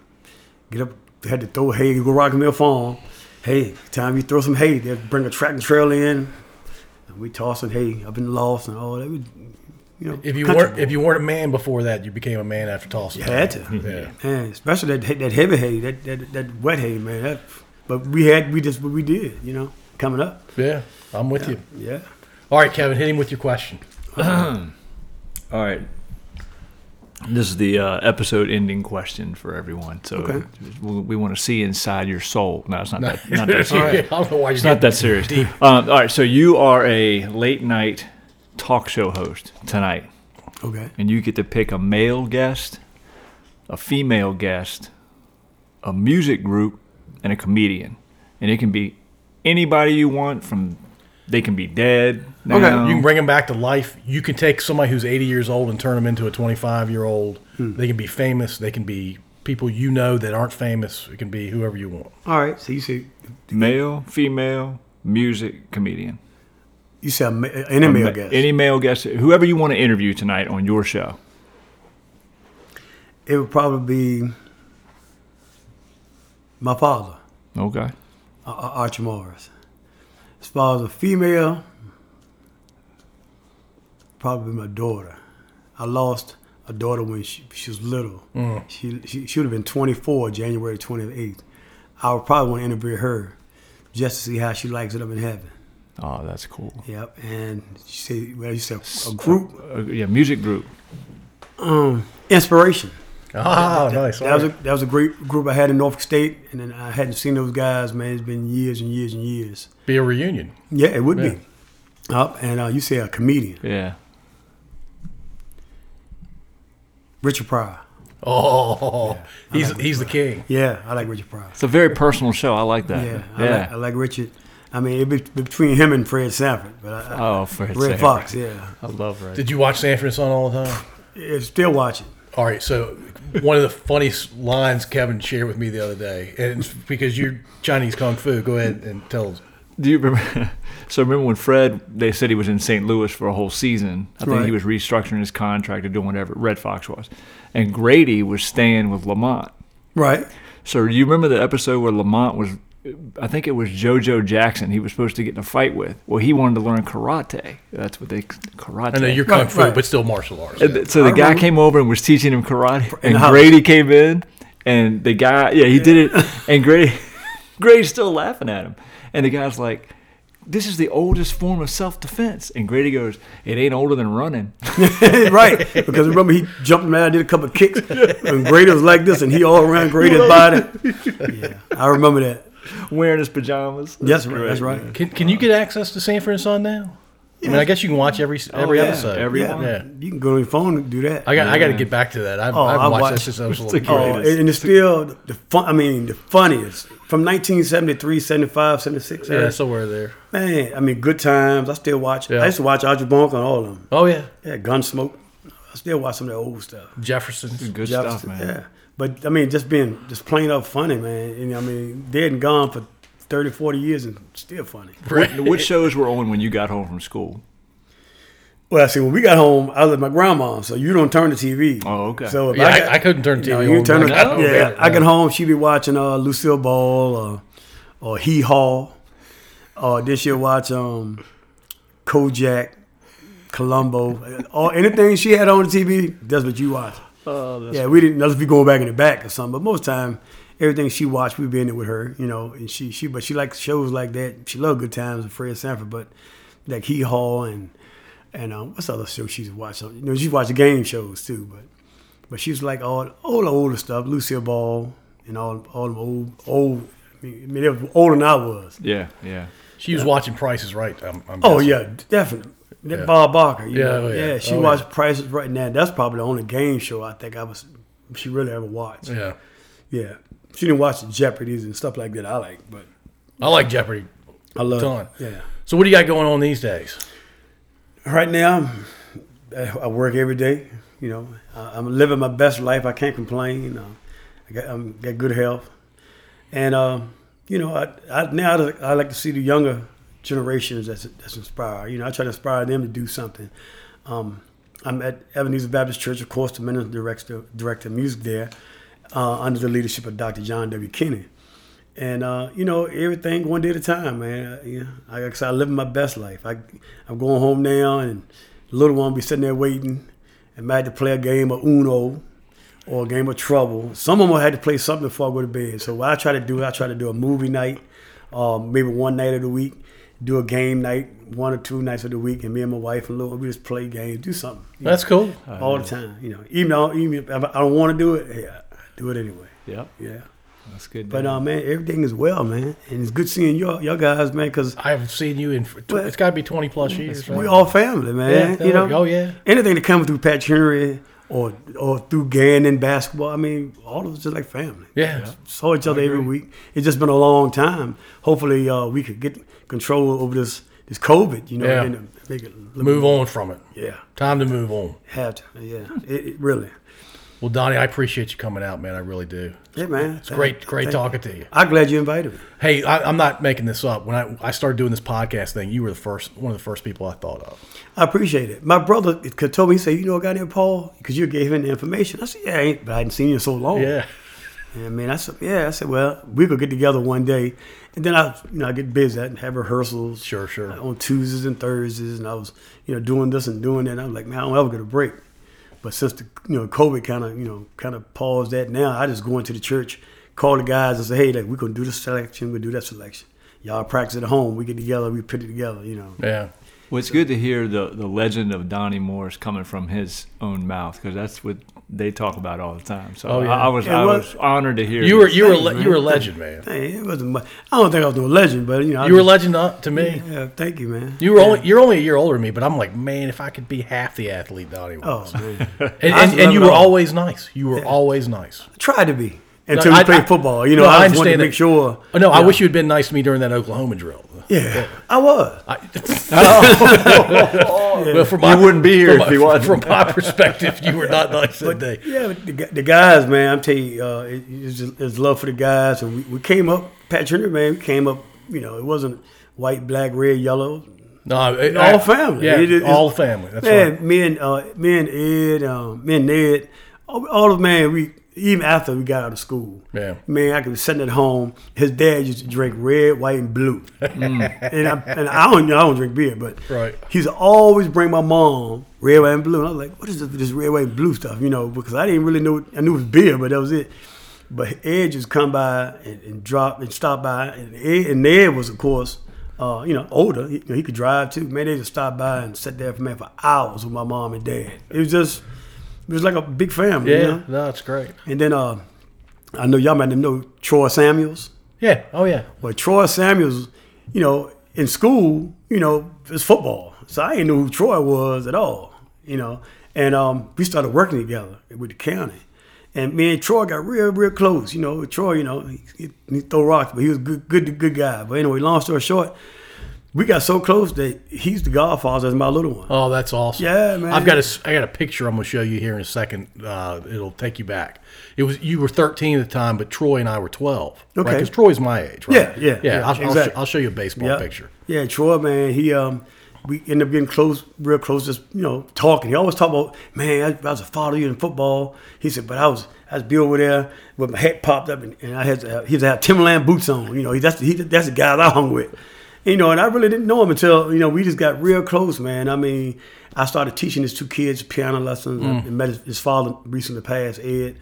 get up. They had to throw hay. Go rock their farm. Hey, time you throw some hay, they bring a tractor trailer in, and we tossing hey, I've been lost and all that. We, you know, If you weren't if you weren't a man before that, you became a man after tossing. You had to. Yeah. Man, especially that that heavy hay, that that, that wet hay, man. That, but we had we just what we did, you know, coming up. Yeah, I'm with you. Yeah. All right, Kevin, hit him with your question. <clears throat> All right. This is the uh, episode ending question for everyone. So Okay. we, we want to see inside your soul. No, it's not that. Not that <laughs> serious. right. <laughs> I don't know why It's not that serious. <laughs> Um, all right. So you are a late night talk show host tonight, Okay. and you get to pick a male guest, a female guest, a music group, and a comedian, and it can be anybody you want. From they can be dead. Okay, you can bring them back to life. You can take somebody who's 80 years old and turn them into a 25 year old. Hmm. They can be famous. They can be people you know that aren't famous. It can be whoever you want. All right. So you see, male, female, music, comedian. you said a ma- any male Ma- guest. Any male guest, whoever you want to interview tonight on your show. it would probably be my father, Okay. Archie Morris. As far as a female, probably my daughter. I lost a daughter when she, she was little. She, she she would have been 24 January 28th. I would probably want to interview her just to see how she likes it up in heaven. Oh, that's cool. Yep, and she said, well, you said a group, Uh, yeah, music group. um, inspiration. Oh, nice. That was a that was a great group I had in Norfolk State, and then I hadn't seen those guys. Man, it's been years and years and years. be a reunion. Yeah, it would Yeah. be. Up and uh, you say a comedian, Yeah. Richard Pryor. Oh, <laughs> he's he's the king. Yeah, I like Richard Pryor. It's a very personal show. I like that. Yeah, I, Like, I like Richard. I mean, it be between him and Fred Sanford, but I, I, Oh, Fred Red Sanford. Foxx. Yeah, I love Redd. Did you watch Sanford and Son all the time? yeah still watching. All right, so one of the funniest lines Kevin shared with me the other day, and it's because you're Chinese kung fu. Go ahead and tell us. Do you remember? <laughs> So remember when Fred? They said he was in St. Louis for a whole season. I think Right. he was restructuring his contract or doing whatever. Redd Foxx was, and Grady was staying with Lamont. Right. So do you remember the episode where Lamont was? I think it was JoJo Jackson. He was supposed to get in a fight with. Well, he wanted to learn karate. That's what they karate. I know you're kung Right, fu, right. but still martial arts. And th- so the I guy remember. came over and was teaching him karate, In and the house. Grady came in, and the guy, yeah, he did it, <laughs> and Grady, <laughs> Grady's still laughing at him, and the guy's like, "This is the oldest form of self-defense," and Grady goes, "It ain't older than running." <laughs> right. Because remember, he jumped man, did a couple of kicks, and Grady was like this, and he all around Grady's body. Yeah, I remember that. <laughs> Wearing his pajamas. That's right. That's right. Can, can you get access to Sanford and Son now? I mean, I guess you can watch every oh, every yeah, episode. every Yeah. Yeah. you can go on your phone and do that. I got I got to get back to that. I've, Oh, I've I watched that watched- since I was <laughs> little. Oh, and and it's still the fun. I mean, the funniest from 1973, 75, 76. Yeah, somewhere there. Man, I mean, good times. I still watch. Yeah. I used to watch Audrey Bonk on all of them. Oh yeah, Yeah, Gunsmoke. I still watch some of that old stuff. Jefferson's. Good Jefferson, stuff, man. Yeah, but I mean, just being just plain up funny, man. And I mean, dead and gone for 30, 40 years and still funny. What, what shows were on when you got home from school? Well, I see, when we got home, I was at my grandma, so you don't turn the TV. Oh, okay. So Yeah, I, got- I couldn't turn the No, TV you on. turn it, I don't yeah, get. I get home, she be watching uh, Lucille Ball or or Hee Haw, or then she'll watch um, Kojak, Columbo, or anything she had on the TV. That's what you watch. Oh, yeah, we didn't. Unless we going back in the back or something. But most time, everything she watched, we be in it with her. You know, and she she but she likes shows like that. She loved Good Times and Fred Sanford, but like Hee Haw and and um, what's the other show she's watching? You know, she's watching game shows too, but but she was like all all the older stuff, Lucille Ball and all all the old old. I mean, I mean, they was older than I was. yeah, yeah. She was watching Price Is Right. I'm, I'm Oh guessing. yeah, definitely. That Yeah. Bob Barker. you Yeah, know. oh, yeah. She Oh, watched yeah. Price Is Right now. That's probably the only game show I think I was she really ever watched. yeah. Yeah. She didn't watch the Jeopardies and stuff like that. I like, but I like Jeopardy. I love Ton. it. Yeah. So what do you got going on these days? Right now, I I work every day. You know, I'm living my best life. I can't complain. You know, I got I'm got good health, and um, you know, I, I now I like to see the younger generations that's that's inspired. You know, I try to inspire them to do something. Um, I'm at Ebenezer Baptist Church, of course, the minister director director of music there, uh, under the leadership of Dr. John W. Kinney. And uh, you know, everything one day at a time, man. I, you know, I said, I'm living my best life. I, I'm going home now, and the little one will be sitting there waiting, and might have to play a game of Uno or a game of Trouble. Some of them had to play something before I go to bed. So what I try to do, I try to do a movie night, um, maybe one night of the week, do a game night, one or two nights of the week, and me and my wife and little, we just play games, do something. you That's cool. all the time. You know, even though, even if I don't want to do it, yeah, I do it anyway. Yeah. Yeah. That's good. But uh, man, everything is well, man, and it's good seeing y'all, y'all guys, man, because I haven't seen you in. tw- Well, It's got to be twenty plus years. we all family, man. Yeah, you know, oh, yeah. anything that comes through Pat Henry or or through Gannon basketball, I mean, all of us just like family. Yeah. Saw each other every week. It's just been a long time. Hopefully, uh, we could get control over this this COVID. You know, Yeah. and it Move on from it. Yeah, Time to move on. have to. Yeah, it, it really. Well, Donnie, I appreciate you coming out, man. I really do. Yeah, man. It's great, great talking to you. I'm glad you invited me. Hey, I, I'm not making this up. When I, I started doing this podcast thing, you were the first, one of the first people I thought of. I appreciate it. My brother told me, he said, you know a guy named Paul? Because you gave him the information. I said, yeah, I ain't, but I hadn't seen you in so long. Yeah. Yeah, man. I said, yeah. I said, well, we could get together one day, and then I, you know, I get busy and have rehearsals. Sure, sure. On Tuesdays and Thursdays, and I was, you know, doing this and doing that. And I was like, man, I don't ever get a break. But since the, you know, COVID kind of, you know, kind of paused that. Now I just go into the church, call the guys, and say, hey, like, we're gonna do this selection, we do that selection. Y'all practice at home. We get together, we put it together. You know. Yeah. Well, it's good to hear the, the legend of Donnie Morris coming from his own mouth because that's what they talk about all the time. So Oh, yeah. I, I was It I was- was honored to hear You were this. you were a le- man. you were a legend, man. Hey, it wasn't. I don't think I was no legend, but you know, I You were a legend uh, to me. Yeah, thank you, man. You were only you're only a year older than me, but I'm like, man, if I could be half the athlete Donnie was. Oh man, and, and, and you were all. always nice. You were always nice. tried to be until No, we I- played I- football. You know, no, I I, just wanted to make sure. Oh, no, I Yeah. wish you had been nice to me during that Oklahoma drill. Yeah, I was. I, <laughs> well, from my, You wouldn't be here if my- he wasn't. From my perspective, you were not nice that day. Yeah, but the, the guys, man, I'm telling you, uh, it, it's, just, it's love for the guys, and we, we came up. Pat Turner, man, we came up. You know, it wasn't white, black, red, yellow. No, it, All family. Yeah, It is- all family. That's man, right. me and uh, me and Ed, um, me and Ned, all, all of man, we even after we got out of school. Yeah. Man, I could be sitting at home. His dad used to drink red, white, and blue. and, I, and I don't, I don't drink beer, but Right. he used to always bring my mom red, white, and blue. And I was like, what is this, this red, white, and blue stuff? You know, because I didn't really know. I knew it was beer, but that was it. But Ed just come by and, and drop and stop by, and Ed, and Ed was of course, uh, you know, older. He, you know, he could drive too. Man, they just stop by and sit there for man for hours with my mom and dad. It was just, it was like a big family. Yeah, You know? no, it's great. And then uh, I know y'all might know Troy Samuels. Yeah, oh yeah. But Troy Samuels, you know, in school, you know, it's football. So I didn't know who Troy was at all, you know. And um, we started working together with the county. And me and Troy got real, real close. You know, Troy, you know, he, he, he throw rocks, but he was a good, good, good guy. But anyway, long story short, we got so close that he's the godfather as my little one. Oh, that's awesome. Yeah, man. I've got a, I got a picture I'm going to show you here in a second. Uh, it'll take you back. It was you were 13 at the time, but Troy and I were 12. Okay. Because Troy's my age, right? Yeah, yeah, yeah. yeah, I'll, I'll, exactly. sh- I'll show you a baseball Yeah. picture. Yeah, Troy, man, he um, we end up getting close, real close, just you know, talking. He always talk about, man, I, I was a father you in football. He said, but I was, I was be over there with my head popped up, and, and I had to, have, he had to have Timberland boots on. You know, he, that's he, that's the guy that I hung with. You know, and I really didn't know him until you know we just got real close, man. I mean, I started teaching his two kids piano lessons. Mm. I met his, his father recently passed, Ed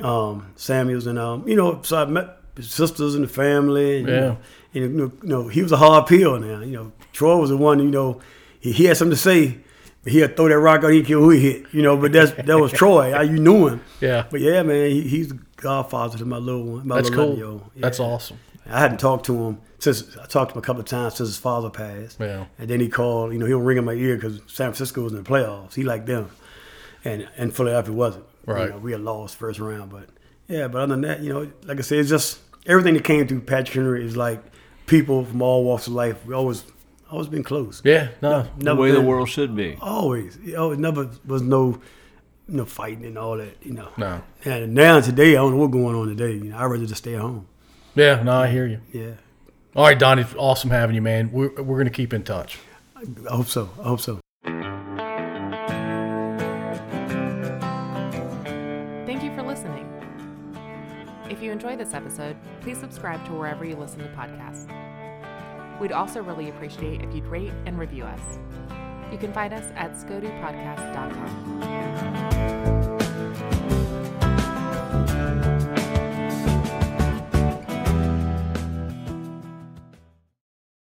um, Samuels, and um, you know, so I met his sisters and the family. And, you Yeah. know, and you know, you know, he was a hard pill now. You know, Troy was the one. You know, he, he had something to say. but He'd throw that rock out. He'd kill who he hit. You know, but that's that was Troy. I, you knew him. <laughs> Yeah. But yeah, man, he, he's the godfather to my little one. My That's little cool. Yeah. That's awesome. I hadn't talked to him since I talked to him a couple of times since his father passed. Yeah. And then he called. You know, he'll ring in my ear because San Francisco was in the playoffs. He liked them, and and Philadelphia wasn't. Right. You know, we had lost first round, but yeah. But other than that, you know, like I said, it's just everything that came through Patrick Henry is like people from all walks of life. We always always been close. Yeah, no. the Never way the world should be. Always. You know, it never was no you know, fighting and all that, you know. No. And now today, I don't know what's going on today. You know, I'd rather just stay at home. Yeah, no, I hear you. Yeah. All right, Donnie, awesome having you, man. We're, we're going to keep in touch. I hope so. I hope so. Thank you for listening. If you enjoyed this episode, please subscribe to wherever you listen to podcasts. We'd also really appreciate if you'd rate and review us. You can find us at scodupodcast.com.